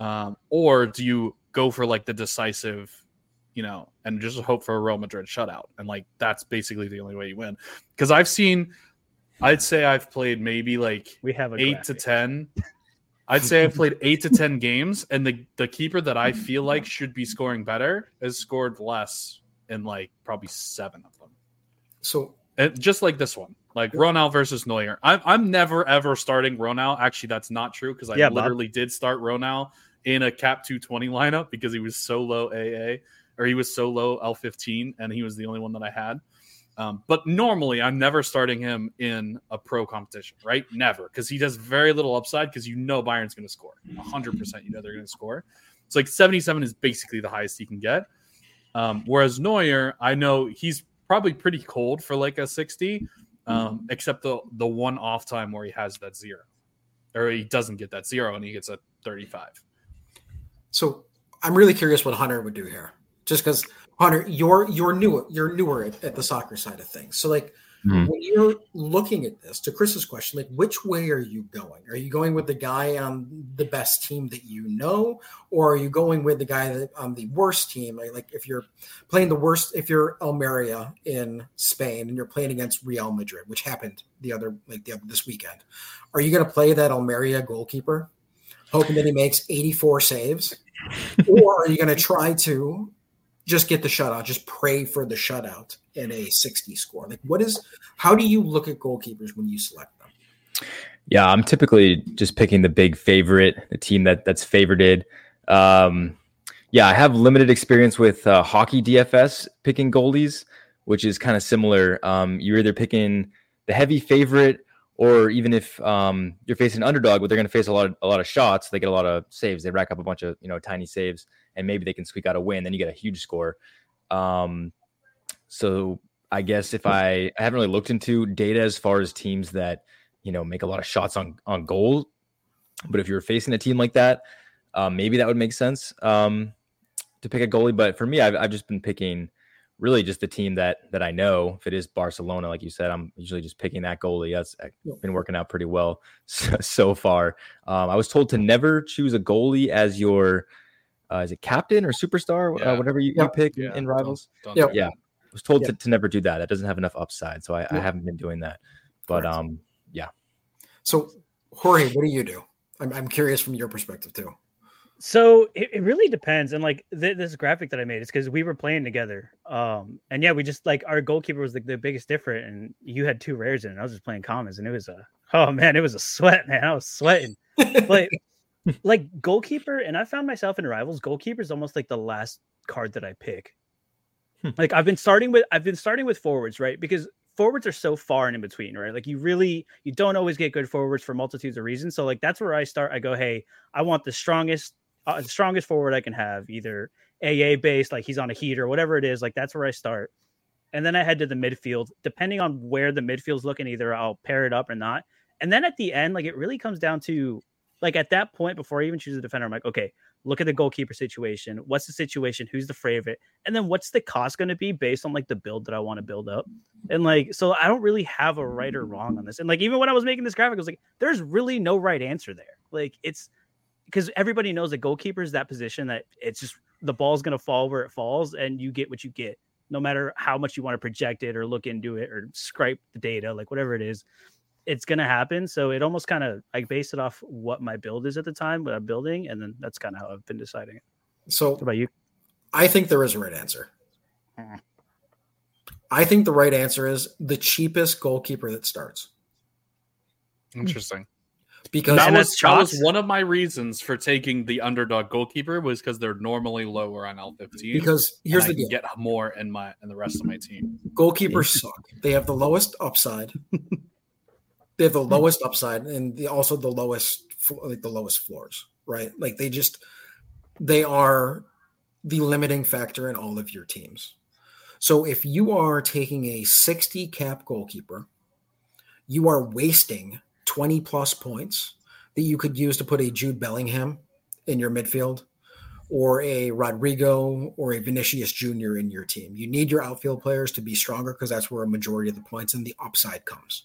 Um, or do you go for like the decisive, you know, and just hope for a Real Madrid shutout? And like that's basically the only way you win. Because I've seen, I'd say I've played maybe like We have a eight to ten. I'd say I've played eight to ten games, and the the keeper that I feel like should be scoring better has scored less in like probably seven of them. So And just like this one, like Ronald versus Neuer. I'm I'm never ever starting Ronald. Actually, that's not true because I Yeah, Bob. literally did start Ronald in a cap 220 lineup because he was so low AA or he was so low L15 and he was the only one that I had. Um, but normally, I'm never starting him in a pro competition, right? Never, because he does very little upside. Because you know Bayern's going to score, 100. percent You know they're going to score. It's like 77 is basically the highest he can get. Um, whereas Neuer, I know he's probably pretty cold for like a 60, um, except the the one off time where he has that zero, or he doesn't get that zero and he gets a 35. So I'm really curious what Hunter would do here, just because Hunter, you're you're newer, you're newer at, at the soccer side of things. So like Mhm. when you're looking at this, to Chris's question, like which way are you going? Are you going with the guy on the best team that you know, or are you going with the guy that on the worst team? Like, like if you're playing the worst, if you're Almeria in Spain and you're playing against Real Madrid, which happened the other like the, this weekend, are you going to play that Almeria goalkeeper? hoping that he makes 84 saves? or are you going to try to just get the shutout, just pray for the shutout in a 60 score? Like, what is, how do you look at goalkeepers when you select them? Yeah, I'm typically just picking the big favorite, the team that that's favorited. Um, yeah, I have limited experience with uh, hockey DFS picking goalies, which is kind of similar. Um, you're either picking the heavy favorite, or even if um, you're facing an underdog, but they're going to face a lot of a lot of shots, they get a lot of saves. They rack up a bunch of you know tiny saves, and maybe they can squeak out a win. Then you get a huge score. Um, so I guess if I, I haven't really looked into data as far as teams that you know make a lot of shots on on goal, but if you're facing a team like that, um, maybe that would make sense um, to pick a goalie. But for me, I've, I've just been picking really just the team that that I know. If it is Barcelona, like you said, I'm usually just picking that goalie. That's been working out pretty well so, so far. Um, I was told to never choose a goalie as your uh, is it captain or superstar, Yeah. uh, whatever you, you pick in- Yeah, in rivals. don't do that. Yeah. I was told Yeah. to, to never do that. That doesn't have enough upside, so I, I haven't been doing that. But Correct. um, yeah. So, Jorge, what do you do? I'm, I'm curious from your perspective too. So it, it really depends. And like th- this graphic that I made is because we were playing together. Um, and yeah, we just like our goalkeeper was like the biggest different, and you had two rares in. it. I was just playing commons, and it was a oh man, it was a sweat, man. I was sweating. But like goalkeeper, and I found myself in rivals. Goalkeeper is almost like the last card that I pick. Hmm. Like I've been starting with I've been starting with forwards, right? Because forwards are so far and in between, right? Like you really you don't always get good forwards for multitudes of reasons. So like that's where I start. I go, hey, I want the strongest uh, the strongest forward I can have, either AA based, like he's on a heat or whatever it is. Like that's where I start. And then I head to the midfield. Depending on where the midfield's looking, either I'll pair it up or not. And then at the end, like it really comes down to like at that point before I even choose a defender, I'm like, okay, look at the goalkeeper situation. What's the situation? Who's the favorite? And then what's the cost going to be based on like the build that I want to build up? And like, so I don't really have a right or wrong on this. And like, even when I was making this graphic, I was like, there's really no right answer there. Like, it's because everybody knows that goalkeeper is that position that it's just the ball's going to fall where it falls and you get what you get no matter how much you want to project it or look into it or scrape the data, like whatever it is, it's gonna happen. So it almost kind of I base it off what my build is at the time, what I'm building, and then that's kind of how I've been deciding it. So What about you? I think there is a right answer. Mm. I think the right answer is the cheapest goalkeeper that starts Interesting. because That was, that was one of my reasons for taking the underdog goalkeeper was because they're normally lower on L fifteen. because here's and the I deal: get more in my in the rest of my team. goalkeepers suck. They have the lowest upside. they have the hmm. lowest upside and the, also the lowest like the lowest floors, right? Like they just they are the limiting factor in all of your teams. So if you are taking a 60 cap goalkeeper, you are wasting 20 plus points that you could use to put a Jude Bellingham in your midfield or a Rodrygo or a Vinicius Jr. in your team. You need your outfield players to be stronger because that's where a majority of the points and the upside comes.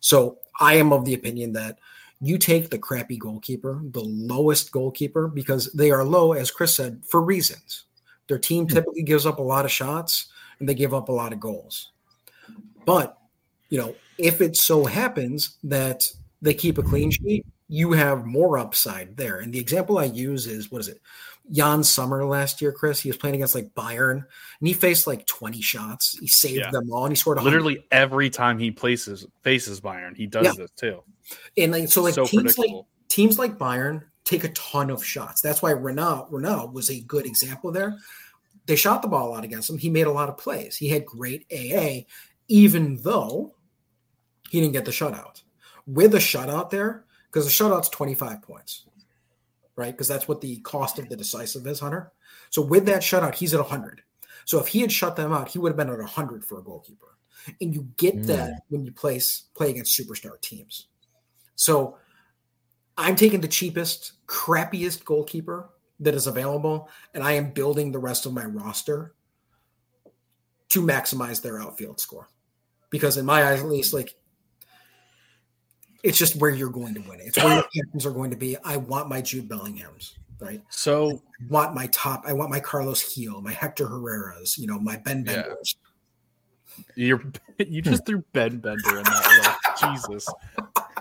So I am of the opinion that you take the crappy goalkeeper, the lowest goalkeeper, because they are low, as Chris said, for reasons. Their team hmm. typically gives up a lot of shots and they give up a lot of goals. But, you know, if it so happens that they keep a clean hmm. sheet, you have more upside there. And the example I use is what is it? Yann Sommer last year, Chris. He was playing against like Bayern and he faced like 20 shots. He saved Yeah. them all and he scored 100. Literally every time he places faces Bayern, he does Yeah. this too. And like so, like so teams like teams like Bayern take a ton of shots. That's why Renault Renault was a good example there. They shot the ball a lot against him. He made a lot of plays. He had great AA, even though he didn't get the shutout. With a shutout there, because the shutout's 25 points, right? Because that's what the cost of the decisive is, Hunter. So with that shutout, he's at 100. So if he had shut them out, he would have been at 100 for a goalkeeper. And you get Mm. that when you place play against superstar teams. So I'm taking the cheapest, crappiest goalkeeper that is available, and I am building the rest of my roster to maximize their outfield score. Because in my eyes, at least, like it's just where you're going to win it. It's where your captains are going to be. I want my Jude Bellinghams, right? So I want my top. I want my Carles Gil, my Hector Herrera's, you know, my Ben Yeah. Benders. you're you just threw Ben Bender in that. Like, Jesus.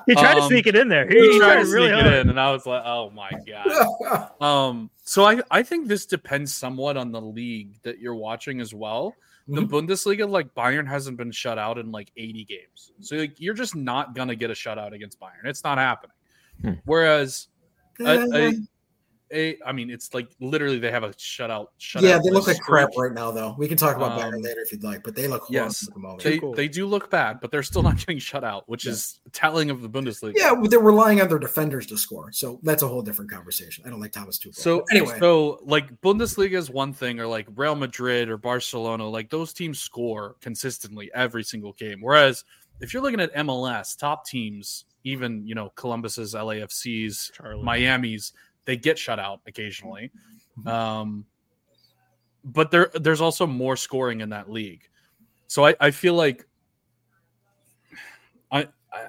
He tried to Um, sneak it in there. He, He he tried tried to really sneak it in, and I was like, "Oh my god." Um, so I I think this depends somewhat on the league that you're watching as well. The Mhm. Bundesliga, like Bayern, hasn't been shut out in like 80 games, so like you're just not gonna get a shutout against Bayern. It's not happening. Hmm. Whereas, a, a, a, I mean, it's like literally they have a shutout. shutout yeah, they look like streak. crap right now, though. We can talk about Bayern Um, later if you'd like, but they look yes, at the moment. They, cool. they do look bad, but they're still not getting shut out, which Yeah. is telling of the Bundesliga. Yeah, but they're relying on their defenders to score, so that's a whole different conversation. I don't like Thomas Tuchel. So But anyway, so like Bundesliga is one thing, or like Real Madrid or Barcelona, like those teams score consistently every single game. Whereas if you're looking at MLS, top teams, even you know Columbus's, LAFC's, Charlie. Miami's, they get shut out occasionally. Um, but there there's also more scoring in that league. So I, I feel like I, I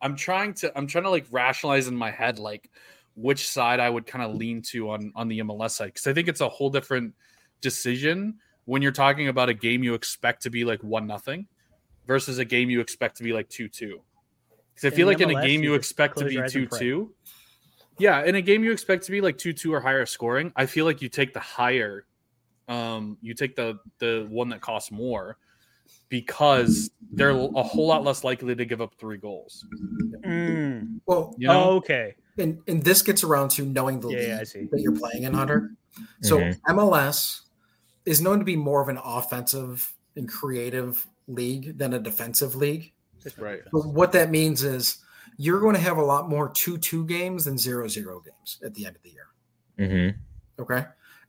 I'm trying to I'm trying to like rationalize in my head like which side I would kind of lean to on on the MLS side because I think it's a whole different decision when you're talking about a game you expect to be like one nothing versus a game you expect to be like two two. Because I feel the like in a game you you expect to be two two. Yeah, in a game you expect to be like two two or higher scoring, I feel like you take the higher, um, you take the the one that costs more because they're a whole lot less likely to give up three goals. Mm. well, You know, Oh, okay. and and this gets around to knowing the Yeah, league I see. that you're playing in, Hunter. So Mhm. MLS is known to be more of an offensive and creative league than a defensive league. right? But what that means is you're going to have a lot more 2-2 games than 0-0 games at the end of the year. Mm-hmm. Okay.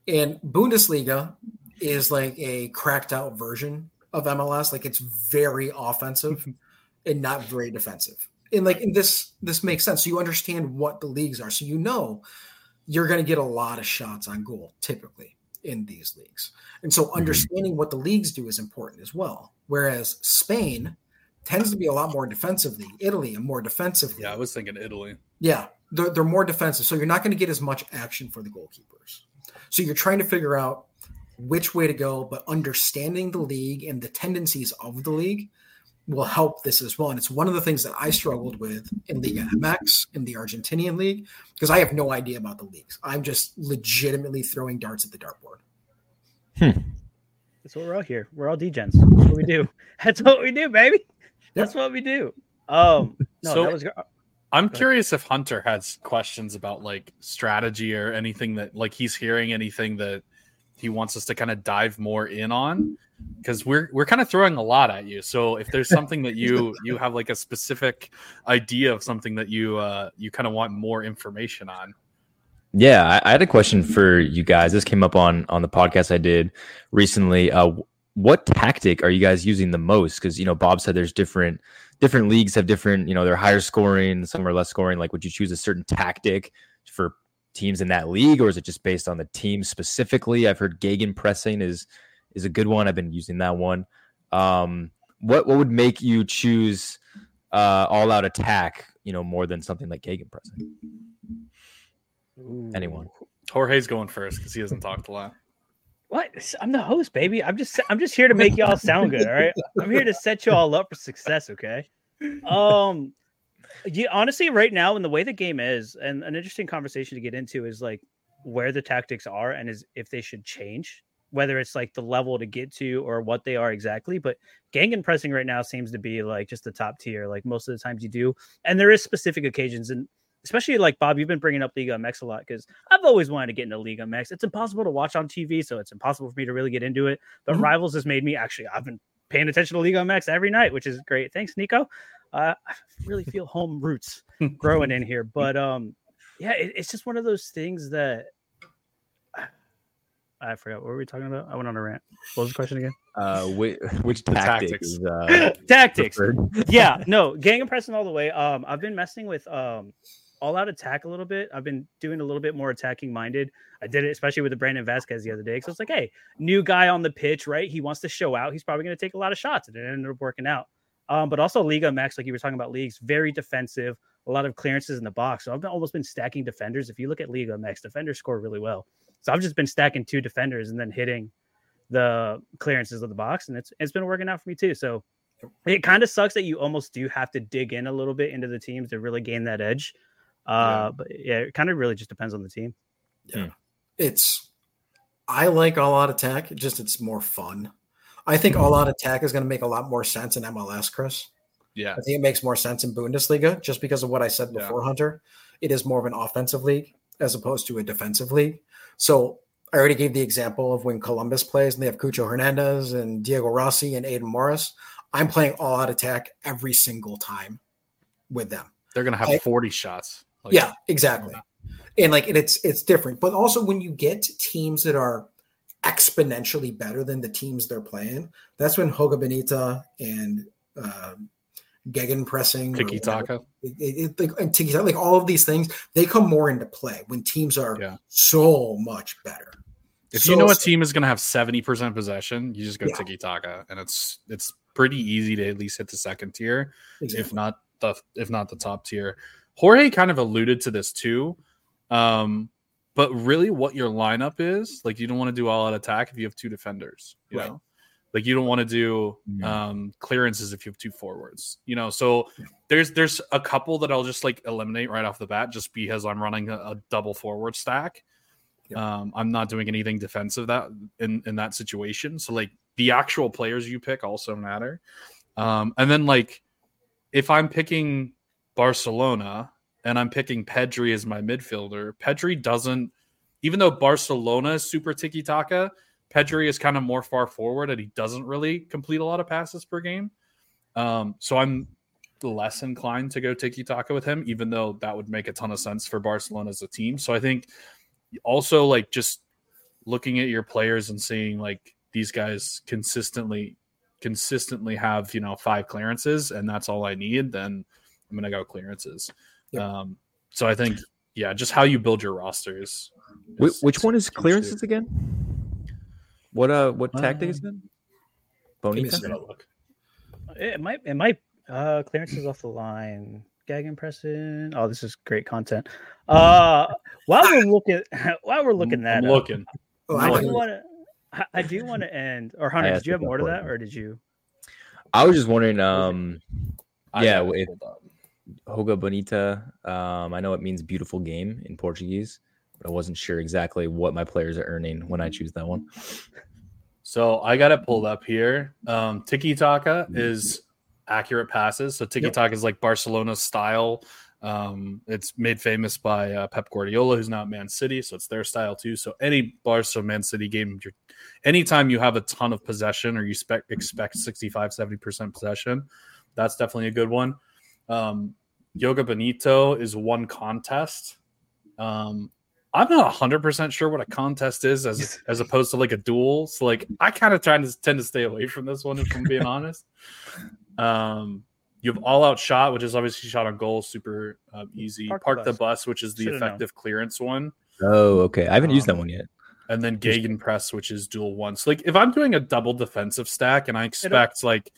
And Bundesliga is like a cracked out version of MLS. Like it's very offensive and not very defensive. And like and this this makes sense. So you understand what the leagues are. So you know you're going to get a lot of shots on goal typically in these leagues. And so understanding what the leagues do is important as well. Whereas Spain tends to be a lot more defensive league, Italy and more defensively. Yeah, I was thinking Italy. Yeah, they're, they're more defensive. So you're not going to get as much action for the goalkeepers. So you're trying to figure out which way to go, but understanding the league and the tendencies of the league will help this as well. And it's one of the things that I struggled with in Liga MX, in the Argentinian league, because I have no idea about the leagues. I'm just legitimately throwing darts at the dartboard. Hmm. That's what we're all here. We're all degens. That's what we do. That's what we do, baby. That's what we do. Um, no, So- that was. I'm curious if Hunter has questions about like strategy or anything that like he's hearing anything that he wants us to kind of dive more in on because we're we're kind of throwing a lot at you. So if there's something that you you have like a specific idea of something that you uh you kind of want more information on. Yeah, I, I had a question for you guys. This came up on on the podcast I did recently. Uh, what tactic are you guys using the most? Because you know, Bob said there's different different leagues have different. You know, they're higher scoring, some are less scoring. Like, would you choose a certain tactic for teams in that league, or is it just based on the team specifically? I've heard Gegenpressing is is a good one. I've been using that one. Um, what what would make you choose uh, all out attack? You know, more than something like Gegenpressing. Anyone? Jorge's going first because he hasn't talked a lot. What? I'm the host, baby. I'm just I'm just here to make y'all sound good. All right. I'm here to set you all up for success. Okay. Um. Yeah. Honestly, right now, in the way the game is, and an interesting conversation to get into is like where the tactics are and is if they should change, whether it's like the level to get to or what they are exactly. But gegenpressing right now seems to be like just the top tier. Like most of the times you do, and there is specific occasions and. Especially like Bob, you've been bringing up Liga MX a lot because I've always wanted to get into Liga MX. It's impossible to watch on TV, so it's impossible for me to really get into it. But Mhm. Rivals has made me actually. I've been paying attention to Liga MX every night, which is great. Thanks, Nico. Uh, I really feel home roots growing in here, but um, yeah, it, it's just one of those things that I forgot what were we talking about. I went on a rant. What was the question again? Uh, which, which tactic tactics. is uh, Tactics. yeah, no, gegenpressing all the way. Um, I've been messing with um all out attack a little bit. I've been doing a little bit more attacking minded. I did it especially with the Brandon Vazquez the other day. So it's like, hey, new guy on the pitch, right? He wants to show out. He's probably going to take a lot of shots, and it ended up working out. Um, but also Liga MX, like you were talking about leagues, very defensive, a lot of clearances in the box. So I've been, almost been stacking defenders. If you look at Liga MX, defenders score really well. So I've just been stacking two defenders and then hitting the clearances of the box, and it's it's been working out for me too. So it kind of sucks that you almost do have to dig in a little bit into the teams to really gain that edge. Uh, but yeah, it kind of really just depends on the team. Yeah. It's I like all out attack. Just it's more fun. I think all out attack is going to make a lot more sense in MLS, Chris. Yeah. I think it makes more sense in Bundesliga just because of what I said Yeah. before, Hunter. It is more of an offensive league as opposed to a defensive league. So I already gave the example of when Columbus plays and they have Cucho Hernandez and Diego Rossi and Aidan Morris. I'm playing all out attack every single time with them. They're gonna have I- 40 shots. Like, yeah, exactly. And like and it's it's different, but also when you get teams that are exponentially better than the teams they're playing, that's when Joga Bonito and um, Gegen pressing, Tiki taka. it, it, like, and tiki like all of these things, they come more into play when teams are Yeah. so much better. If So- you know a team is gonna have 70% possession, you just go Yeah. tiki taka, and it's it's pretty easy to at least hit the second tier. if not the if not the top tier. Jorge kind of alluded to this too. Um, but really what your lineup is, like you don't want to do all out attack if you have two defenders, you Right. know. Like you don't want to do um clearances if you have two forwards, you know. So there's there's a couple that I'll just like eliminate right off the bat just because I'm running a, a double forward stack. Yeah. Um, I'm not doing anything defensive that in in that situation. So like the actual players you pick also matter. Um, and then like if I'm picking Barcelona and I'm picking Pedri as my midfielder, Pedri doesn't, even though Barcelona is super tiki taka, Pedri is kind of more far forward and he doesn't really complete a lot of passes per game. Um, so I'm less inclined to go tiki taka with him, even though that would make a ton of sense for Barcelona as a team. So I think also like just looking at your players and seeing like these guys consistently consistently have you know five clearances and that's all I need, then I'm gonna go clearances. Yep. Um, so I think yeah, just how you build your rosters. Is- which one is huge, too. clearances again? What uh what tactic is Uh, it? me a Bonita? second. I'll look. It might. It might. Uh, clearances off the line. Gag impression. Oh, this is great content. Uh, while we're looking, while we're looking that I'm up, looking. Oh, I I do want to. I do want to end. Or Hunter, asked did you have more to that, or did you? I was just wondering, um Yeah, got it it- pulled up. Joga Bonito. Um, I know it means beautiful game in Portuguese, but I wasn't sure exactly what my players are earning when I choose that one. So I got it pulled up here. Um, Tiki Taka is accurate passes. So Tiki Taka is like Barcelona style. Um, it's made famous by uh, Pep Guardiola, who's now at Man City. So it's their style too. So any Barca Man City game, you're, anytime you have a ton of possession or you expect, expect 65, 70% possession, that's definitely a good one. Um, Joga Bonito is one contest. Um, I'm not 100% sure what a contest is as as opposed to like a duel. So like I kind of try to tend to stay away from this one if I'm being honest. Um you have all out shot, which is obviously shot on goal, super um, easy. Park Park, the the, bus. bus. which is the Should've known. effective clearance one, Oh, okay. I haven't used that Um, one yet. and then Gegenpress, which is dual one. So like if I'm doing a double defensive stack and I expect like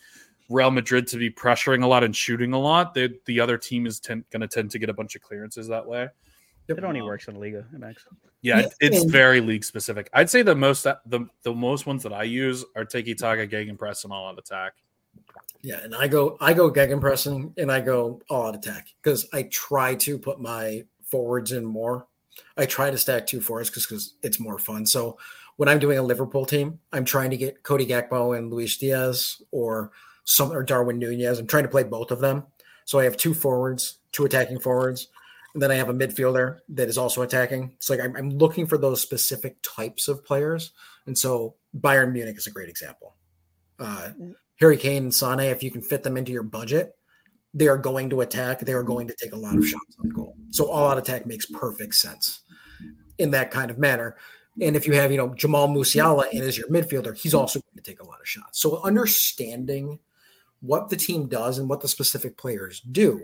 Real Madrid to be pressuring a lot and shooting a lot, they, the other team is ten, going to tend to get a bunch of clearances that way. It only works in Liga MX. Yeah, Yeah, it's very league specific. I'd say the most the the most ones that I use are Tiki Taka, Gegenpress, and All Out Attack. Yeah, and I go I go gegenpressing and I go all out attack because I try to put my forwards in more. I try to stack two forwards because because it's more fun. So when I'm doing a Liverpool team, I'm trying to get Cody Gakpo and Luis Diaz or some or Darwin Nunez. I'm trying to play both of them. So I have two forwards, two attacking forwards, and then I have a midfielder that is also attacking. It's like I'm, I'm looking for those specific types of players, and so Bayern Munich is a great example. Uh, Harry Kane and Sane, if you can fit them into your budget, they are going to attack. They are going to take a lot of shots on goal. So all out attack makes perfect sense in that kind of manner. And if you have, you know, Jamal Musiala in as your midfielder, he's also going to take a lot of shots. So understanding what the team does and what the specific players do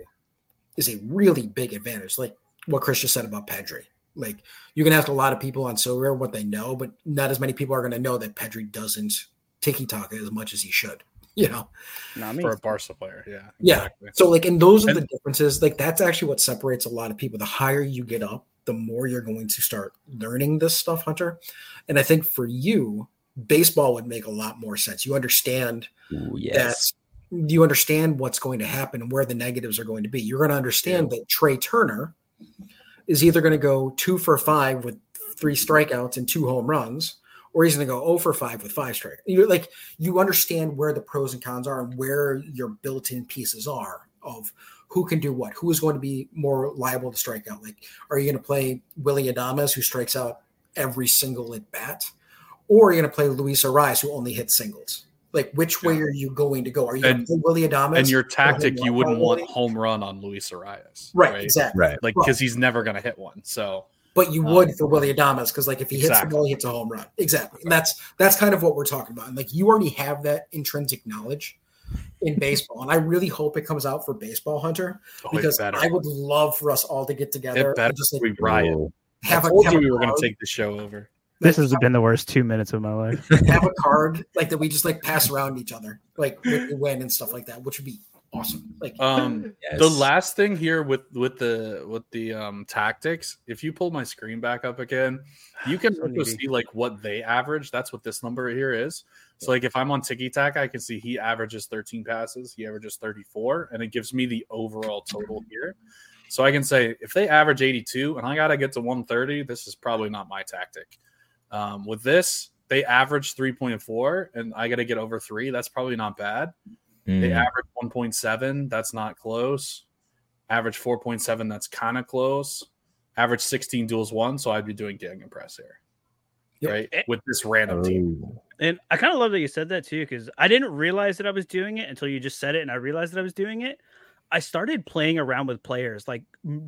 is a really big advantage. Like what Chris just said about Pedri. Like you can ask a lot of people on Silver what they know, but not as many people are going to know that Pedri doesn't tiki taka as much as he should. You know, Not me. for a Barca player. Yeah, Yeah. exactly. so like, and those are the differences. Like that's actually what separates a lot of people. The higher you get up, the more you're going to start learning this stuff, Hunter. And I think for you, baseball would make a lot more sense. You understand Ooh, yes. You understand what's going to happen and where the negatives are going to be. You're going to understand that Trea Turner is either going to go two for five with three strikeouts and two home runs, or he's going to go 0 for five with five strikeouts. You like you understand where the pros and cons are and where your built-in pieces are of who can do what, who is going to be more liable to strike out. Like, are you going to play Willy Adames, who strikes out every single at bat, or are you going to play Luis Arraez, who only hits singles? Like, which way are you going to go? Are you going And- to Willy Adames? And your tactic, you wouldn't want probability? home run on Luis Arraez, right, exactly. Right. Like Well- because he's never going to hit one. So But you Um, would for Willy Adames because, like, if he hits exactly. the ball, he hits a home run. Exactly, and that's that's kind of what we're talking about. And like, you already have that intrinsic knowledge in baseball, and I really hope it comes out for Baseball Hunter oh, because better. I would love for us all to get together it better and just like we riot. Ooh. have I a told have you we were going to take the show over. This has been the worst two minutes of my life. have a card like that we just like pass around each other like with the win and stuff like that, which would be awesome. Like, Um, Yes. the last thing here with with the with the um tactics, if you pull my screen back up again, you can So see like what they average. That's what this number here is. So like if I'm on Tiki Tac, I can see he averages 13 passes, he averages 34, and it gives me the overall total here. So I can say if they average 82 and I gotta get to 130, this is probably not my tactic. Um, with this, they average 3.4 and I gotta get over three. That's probably not bad. They Mm. average 1.7. That's not close. Average 4.7. That's kind of close. Average 16 duels one. So I'd be doing Gegenpress here. Yep. Right. With this random team. Oh. And I kind of love that you said that too, because I didn't realize that I was doing it until you just said it, and I realized that I was doing it. I started playing around with players, like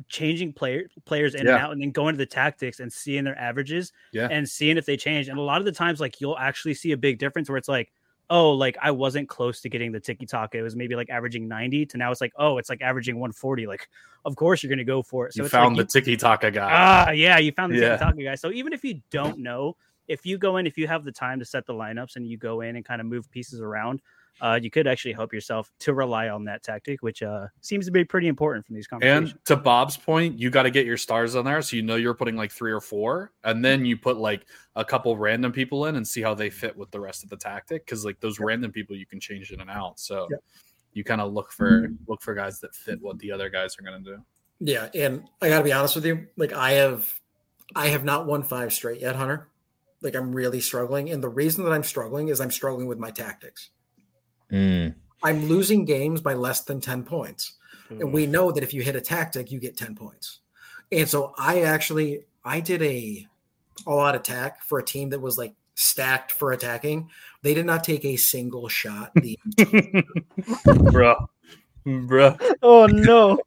changing player players in and out, and then going to the tactics and seeing their averages Yeah. and seeing if they change. And a lot of the times, like you'll actually see a big difference where it's like, oh, like I wasn't close to getting the tiki taka. It was maybe like averaging 90 to now it's like, oh, it's like averaging 140. Like, of course you're gonna go for it. So you found like the tiki taka guy. Ah, yeah, you found the Yeah. tiki taka guy. So even if you don't know, if you go in, if you have the time to set the lineups and you go in and kind of move pieces around, uh, you could actually help yourself to rely on that tactic, which uh seems to be pretty important from these conversations. And to Bob's point, you got to get your stars on there so you know you're putting like three or four, and then you put like a couple random people in and see how they fit with the rest of the tactic. Because like those random people, you can change in and out. So Yep. you kind of look for look for guys that fit what the other guys are gonna do. Yeah, and I got to be honest with you. Like I have, I have not won five straight yet, Hunter. Like I'm really struggling, and the reason that I'm struggling is I'm struggling with my tactics. Mm. I'm losing games by less than ten points, and we know that if you hit a tactic, you get ten points. And so I actually I did a all out attack for a team that was like stacked for attacking. They did not take a single shot. The bro, bro. oh no.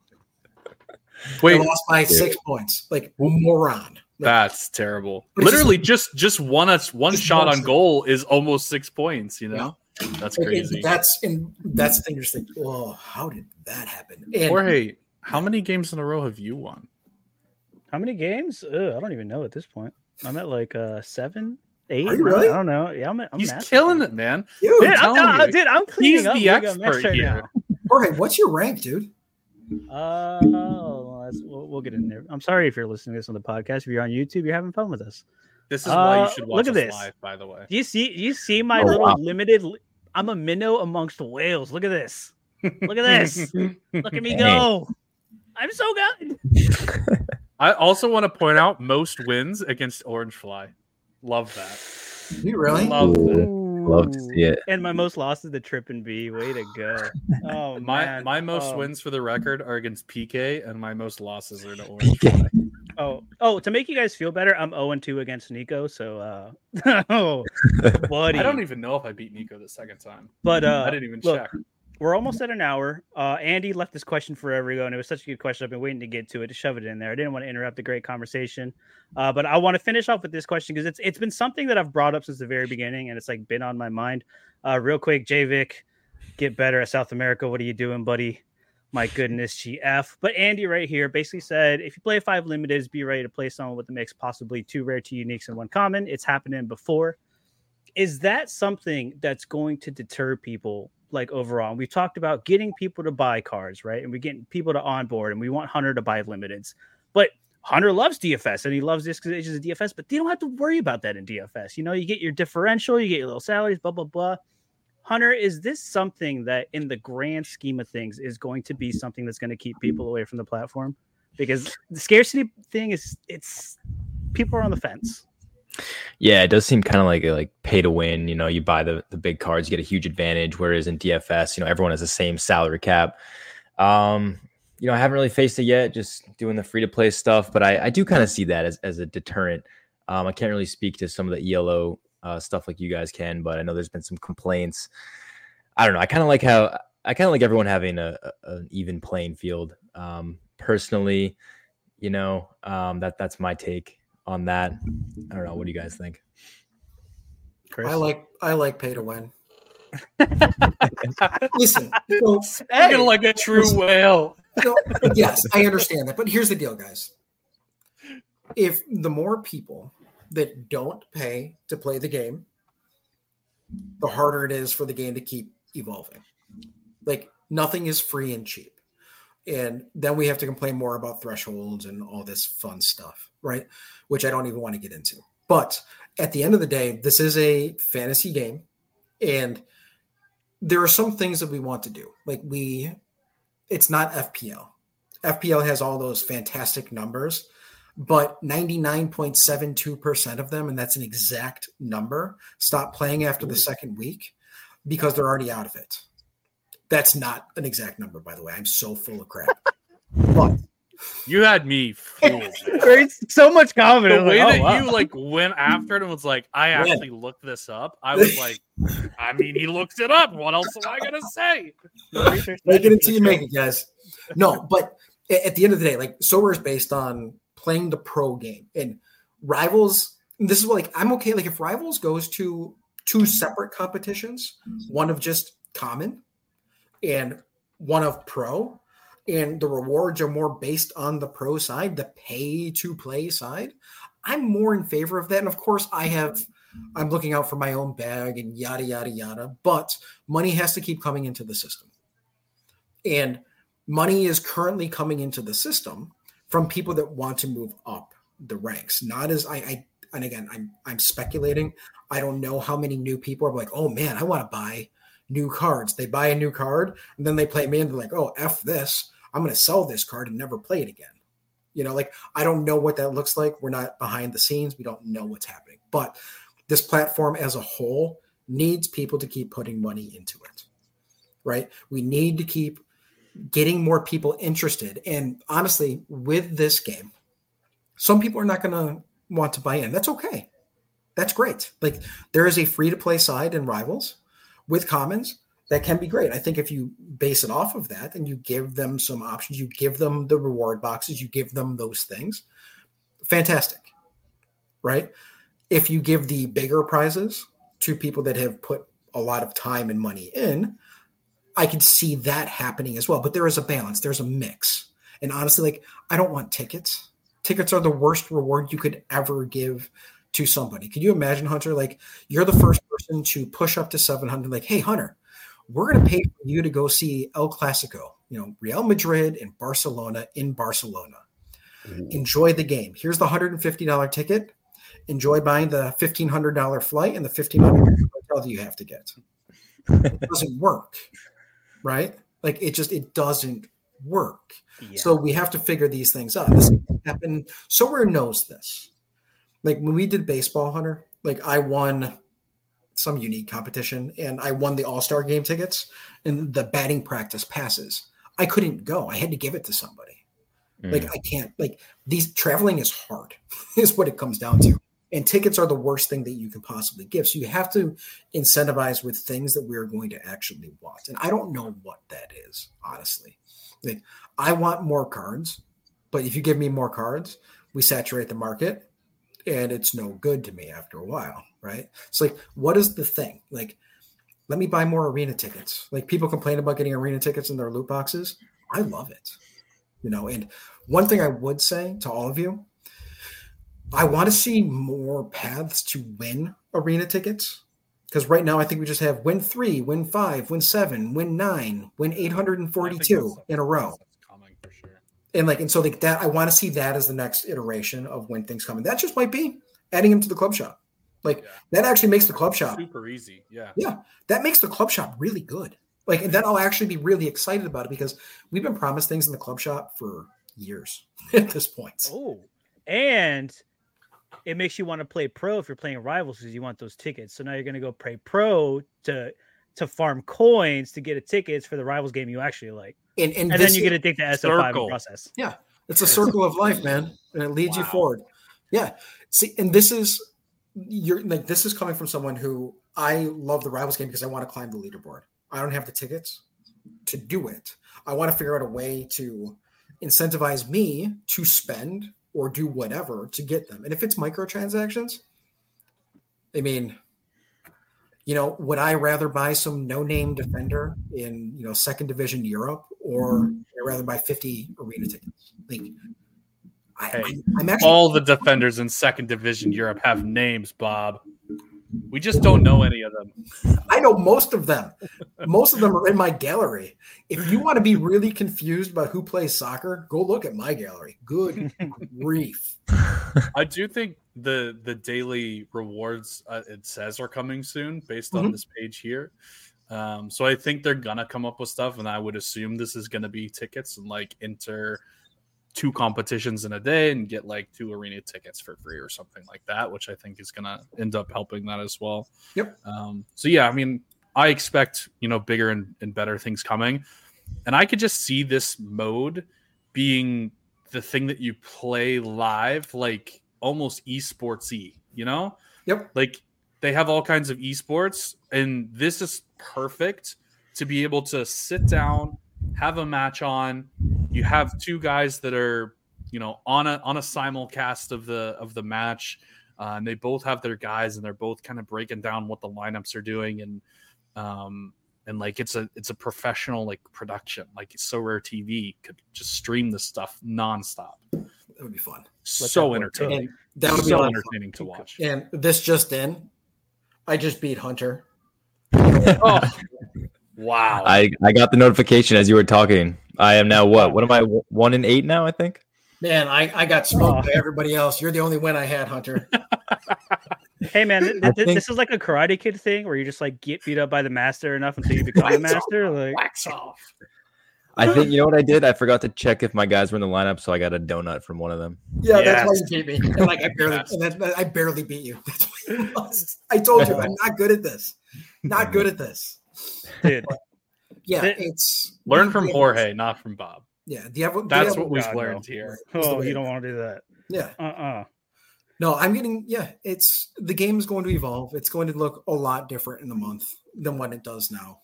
they Wait, lost by six points. Like moron. Like, that's terrible. But it's just Literally, just just one us one Just shot on goal is almost six points. You know, that's like, it- crazy. that's and that's the thing. You're just like, oh, how did that happen? And Jorge, how many games in a row have you won? How many games? Ugh, I don't even know at this point. I'm at like uh seven, eight. Are you really? I don't know. Yeah, I'm. I'm He's massive. killing it, man. dude, Dude, I'm, telling I'm, you. dude, I'm cleaning He's up. the We expert Mesh right here. Jorge, what's your rank, dude? now. Uh, well, that's- we'll, we'll get in there. I'm sorry if you're listening to this on the podcast. If you're on YouTube, you're having fun with us. This is why Uh, you should watch look at us this. live. By the way, Do you see? Do you see my Oh, little wow. limited? Li- I'm a minnow amongst whales. Look at this. Look at this. Look at me go. I'm so good. I also want to point out most wins against Orangefly. Love that. You really? Love that. Love to see it. And my most losses the Trippin B. Way to go. Oh My man. my most Oh. wins for the record are against PK, and my most losses are to Orange PK. Fly. Oh, oh, to make you guys feel better, I'm 0 and 2 against Nico. So, uh, oh, buddy. I don't even know if I beat Nico the second time. but uh, I didn't even look, check. we're almost at an hour. Uh, Andy left this question forever ago, and it was such a good question. I've been waiting to get to it to shove it in there. I didn't want to interrupt the great conversation, uh, but I want to finish off with this question because it's it's been something that I've brought up since the very beginning, and it's like been on my mind. Uh, real quick, Javik, get better at South America. What are you doing, buddy? My goodness, GF. But Andy right here basically said, if you play five limiteds, be ready to play someone with a mix, possibly two rare, two uniques, and one common. It's happening before. Is that something that's going to deter people like overall? And we've talked about getting people to buy cards, right? And we're getting people to onboard, and we want Hunter to buy limiteds. But Hunter loves DFS and he loves this because it's just a DFS, but they don't have to worry about that in DFS. You know, you get your differential, you get your little salaries, blah, blah, blah. Hunter, is this something that in the grand scheme of things is going to be something that's going to keep people away from the platform? Because the scarcity thing is it's people are on the fence. Yeah, it does seem kind of like a, like pay to win. You know, you buy the the big cards, you get a huge advantage. Whereas in DFS, you know, everyone has the same salary cap. Um, you know, I haven't really faced it yet, just doing the free to play stuff. But I, I do kind of see that as as a deterrent. Um, I can't really speak to some of the ELO uh, stuff like you guys can, but I know there's been some complaints. I don't know. I kind of like how I kind of like everyone having a, a an even playing field. Um, personally, you know, um, that that's my take on that. I don't know. What do you guys think? Chris? I like I like pay to win. Listen, so, You're like a true whale. so, yes, I understand that, but here's the deal, guys. If the more people that don't pay to play the game, the harder it is for the game to keep evolving. Like nothing is free and cheap. And then we have to complain more about thresholds and all this fun stuff, right? Which I don't even want to get into. But at the end of the day, this is a fantasy game. And there are some things that we want to do. Like we, it's not FPL. FPL has all those fantastic numbers, but 99.72% of them, and that's an exact number, stop playing after the second week because they're already out of it. That's not an exact number, by the way. I'm so full of crap. But You had me fooled. so much confidence. the way like, that oh, wow. you like went after it and was like, I Yeah. actually looked this up. I was like, I mean, he looked it up. What else am I gonna say? make it until you make it, guys. No, but at the end of the day, like sober is based on playing the pro game and rivals. This is what, like I'm okay. Like if rivals goes to two separate competitions, mm-hmm. one of just common and one of pro, and the rewards are more based on the pro side, the pay to play side, I'm more in favor of that. And of course, I have I'm looking out for my own bag and yada yada yada. But money has to keep coming into the system. And money is currently coming into the system from people that want to move up the ranks. Not as I, I and again, I'm I'm speculating. I don't know how many new people are like, oh man, I want to buy new cards. They buy a new card and then they play me and they're like, oh, F this. I'm gonna sell this card and never play it again. You know, like I don't know what that looks like. We're not behind the scenes. We don't know what's happening. But this platform as a whole needs people to keep putting money into it. Right? We need to keep getting more people interested. And honestly, with this game, some people are not going to want to buy in. That's okay. That's great. Like there is a free to play side in Rivals with Commons that can be great. I think if you base it off of that and you give them some options, you give them the reward boxes, you give them those things, fantastic. Right? If you give the bigger prizes to people that have put a lot of time and money in, I can see that happening as well. But there is a balance, there's a mix. And honestly, like I don't want tickets. Tickets are the worst reward you could ever give to somebody. Could you imagine, Hunter? Like you're the first person to push up to 700, like, hey, Hunter, we're going to pay for you to go see El Clasico, you know, Real Madrid and Barcelona in Barcelona. Mm-hmm. Enjoy the game. Here's the $150 ticket. Enjoy buying the $1,500 flight and the $1,500 hotel that you have to get. it doesn't work, right? Like it just, it doesn't work. Yeah. So we have to figure these things out. This happened. Sorare knows this. Like when we did baseball, Hunter, like I won some unique competition, and I won the All Star game tickets and the batting practice passes. I couldn't go. I had to give it to somebody. Mm. Like I can't. Like these traveling is hard, is what it comes down to. And tickets are the worst thing that you can possibly give. So you have to incentivize with things that we're going to actually want. And I don't know what that is, honestly. Like I want more cards, but if you give me more cards, we saturate the market and it's no good to me after a while, right? It's like, what is the thing? Like, let me buy more arena tickets. Like people complain about getting arena tickets in their loot boxes. I love it. You know, and one thing I would say to all of you, I want to see more paths to win arena tickets. Because right now I think we just have win three, win five, win seven, win nine, win 842 in a row Coming for sure. and like and so like that i want to see that as the next iteration of when things come and that just might be adding him to the club shop like yeah. that actually makes the club shop super easy yeah yeah that makes the club shop really good like and then i'll actually be really excited about it because we've been promised things in the club shop for years at this point oh and it makes you want to play pro if you're playing rivals because you want those tickets so now you're going to go play pro to to farm coins to get a tickets for the rivals game you actually like and, and, and then you get to take the SO5 process. Yeah. It's a circle of life, man. And it leads wow. you forward. Yeah. See, and this is you're like this is coming from someone who I love the rivals game because I want to climb the leaderboard. I don't have the tickets to do it. I want to figure out a way to incentivize me to spend or do whatever to get them. And if it's microtransactions, I mean, you know, would I rather buy some no-name defender in you know second division Europe, or mm-hmm. rather buy fifty arena tickets? Like, I, hey, I'm actually all the defenders in second division Europe have names, Bob. We just don't know any of them. I know most of them. Most of them are in my gallery. If you want to be really confused about who plays soccer, go look at my gallery. Good grief. I do think the the daily rewards uh, it says are coming soon based on mm-hmm. this page here. Um, so I think they're gonna come up with stuff, and I would assume this is gonna be tickets and like enter two competitions in a day and get like two arena tickets for free or something like that, which I think is gonna end up helping that as well. Yep. Um, so yeah, I mean, I expect you know bigger and, and better things coming, and I could just see this mode being the thing that you play live, like almost esportsy, you know? Yep. Like they have all kinds of esports, and this is perfect to be able to sit down, have a match on. You have two guys that are, you know, on a on a simulcast of the of the match. uh, and they both have their guys, and they're both kind of breaking down what the lineups are doing, and um, and like it's a it's a professional like production. Like Sorare TV could just stream this stuff nonstop. That would be fun. so entertaining. And that would be so lot of fun. entertaining to watch. And this just in, I just beat Hunter. Oh, wow! I, I got the notification as you were talking. I am now what? What am I? One in eight now, I think. Man, I, I got smoked by everybody else. You're the only win I had, Hunter. Hey man, th- th- think- this is like a Karate Kid thing where you just like get beat up by the master enough until you become a master. Like, wax off. I think you know what I did. I forgot to check if my guys were in the lineup, so I got a donut from one of them. Yeah, that's why you beat me. And like I barely, Yes. and that, I barely beat you. That's why you lost. I told you I'm not good at this. Not good at this. dude, Yeah, it's Learn from Jorge, not from Bob. Yeah, Diablo. That's Diablo- what we've God, learned no. here. Oh, you don't want to do that. Yeah, Uh uh no, I'm getting. Yeah, it's the game is going to evolve. It's going to look a lot different in a month than what it does now.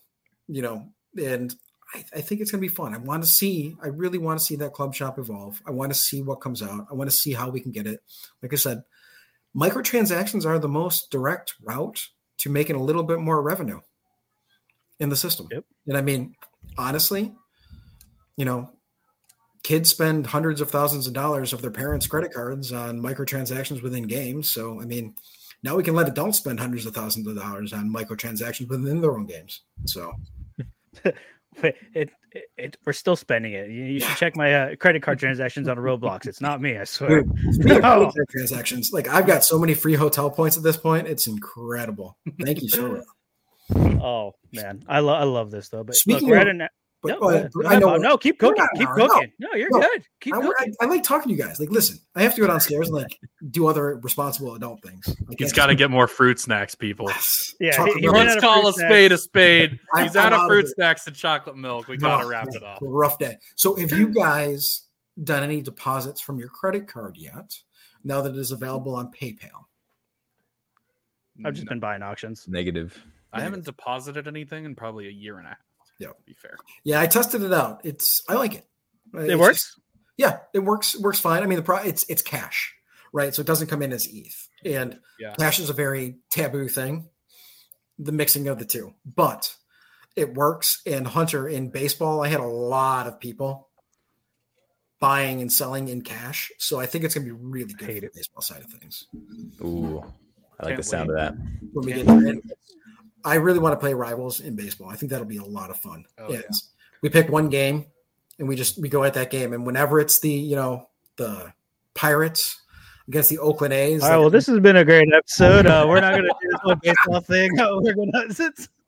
You know, and I, I think it's going to be fun. I want to see. I really want to see that club shop evolve. I want to see what comes out. I want to see how we can get it. Like I said, microtransactions are the most direct route to making a little bit more revenue in the system. Yep. And I mean, honestly, you know, kids spend hundreds of thousands of dollars of their parents' credit cards on microtransactions within games. So, I mean, now we can let adults spend hundreds of thousands of dollars on microtransactions within their own games. So, it, it, it, we're still spending it. You, you should check my uh, credit card transactions on Roblox. It's not me, I swear. Dude, No. transactions, like I've got so many free hotel points at this point. It's incredible. Thank you so much. Oh man, I love I love this though. But Speaking look, we're of- at an, But no, uh, go I know. No, keep cooking, not keep an hour, no. cooking. No, you're No. good. Keep I, I, cooking. I like talking to you guys. Like, listen, I have to go downstairs and like do other responsible adult things. I He's can't got to get more fruit snacks, people. Yeah, he- he Let's call fruit a snacks. spade a spade. I'm- He's out I'm of fruit of snacks and chocolate milk. We gotta Rough, wrap it up. Rough day. So, have you guys done any deposits from your credit card yet? Now that it is available on PayPal. I've just been buying auctions. Negative. I haven't deposited anything in probably a year and a half. Yeah. to be fair. Yeah, I tested it out. It's I like it. Uh, it's It works. just- yeah, it works. Works fine. I mean, the pro it's it's cash, right? So it doesn't come in as ETH, and Yeah. cash is a very taboo thing. The mixing of the two, but it works. And Hunter in baseball, I had a lot of people buying and selling in cash, so I think it's gonna be really good Hate for the baseball side of things. Ooh, I like Can't the sound of that. When we Can't get to it. I really want to play rivals in baseball. I think that'll be a lot of fun. Oh, yeah. We pick one game and we just we go at that game. And whenever it's the you know the Pirates against the Oakland A's, All right, well, this has been a great episode. Uh, we're not going to do this whole baseball thing. We're going to.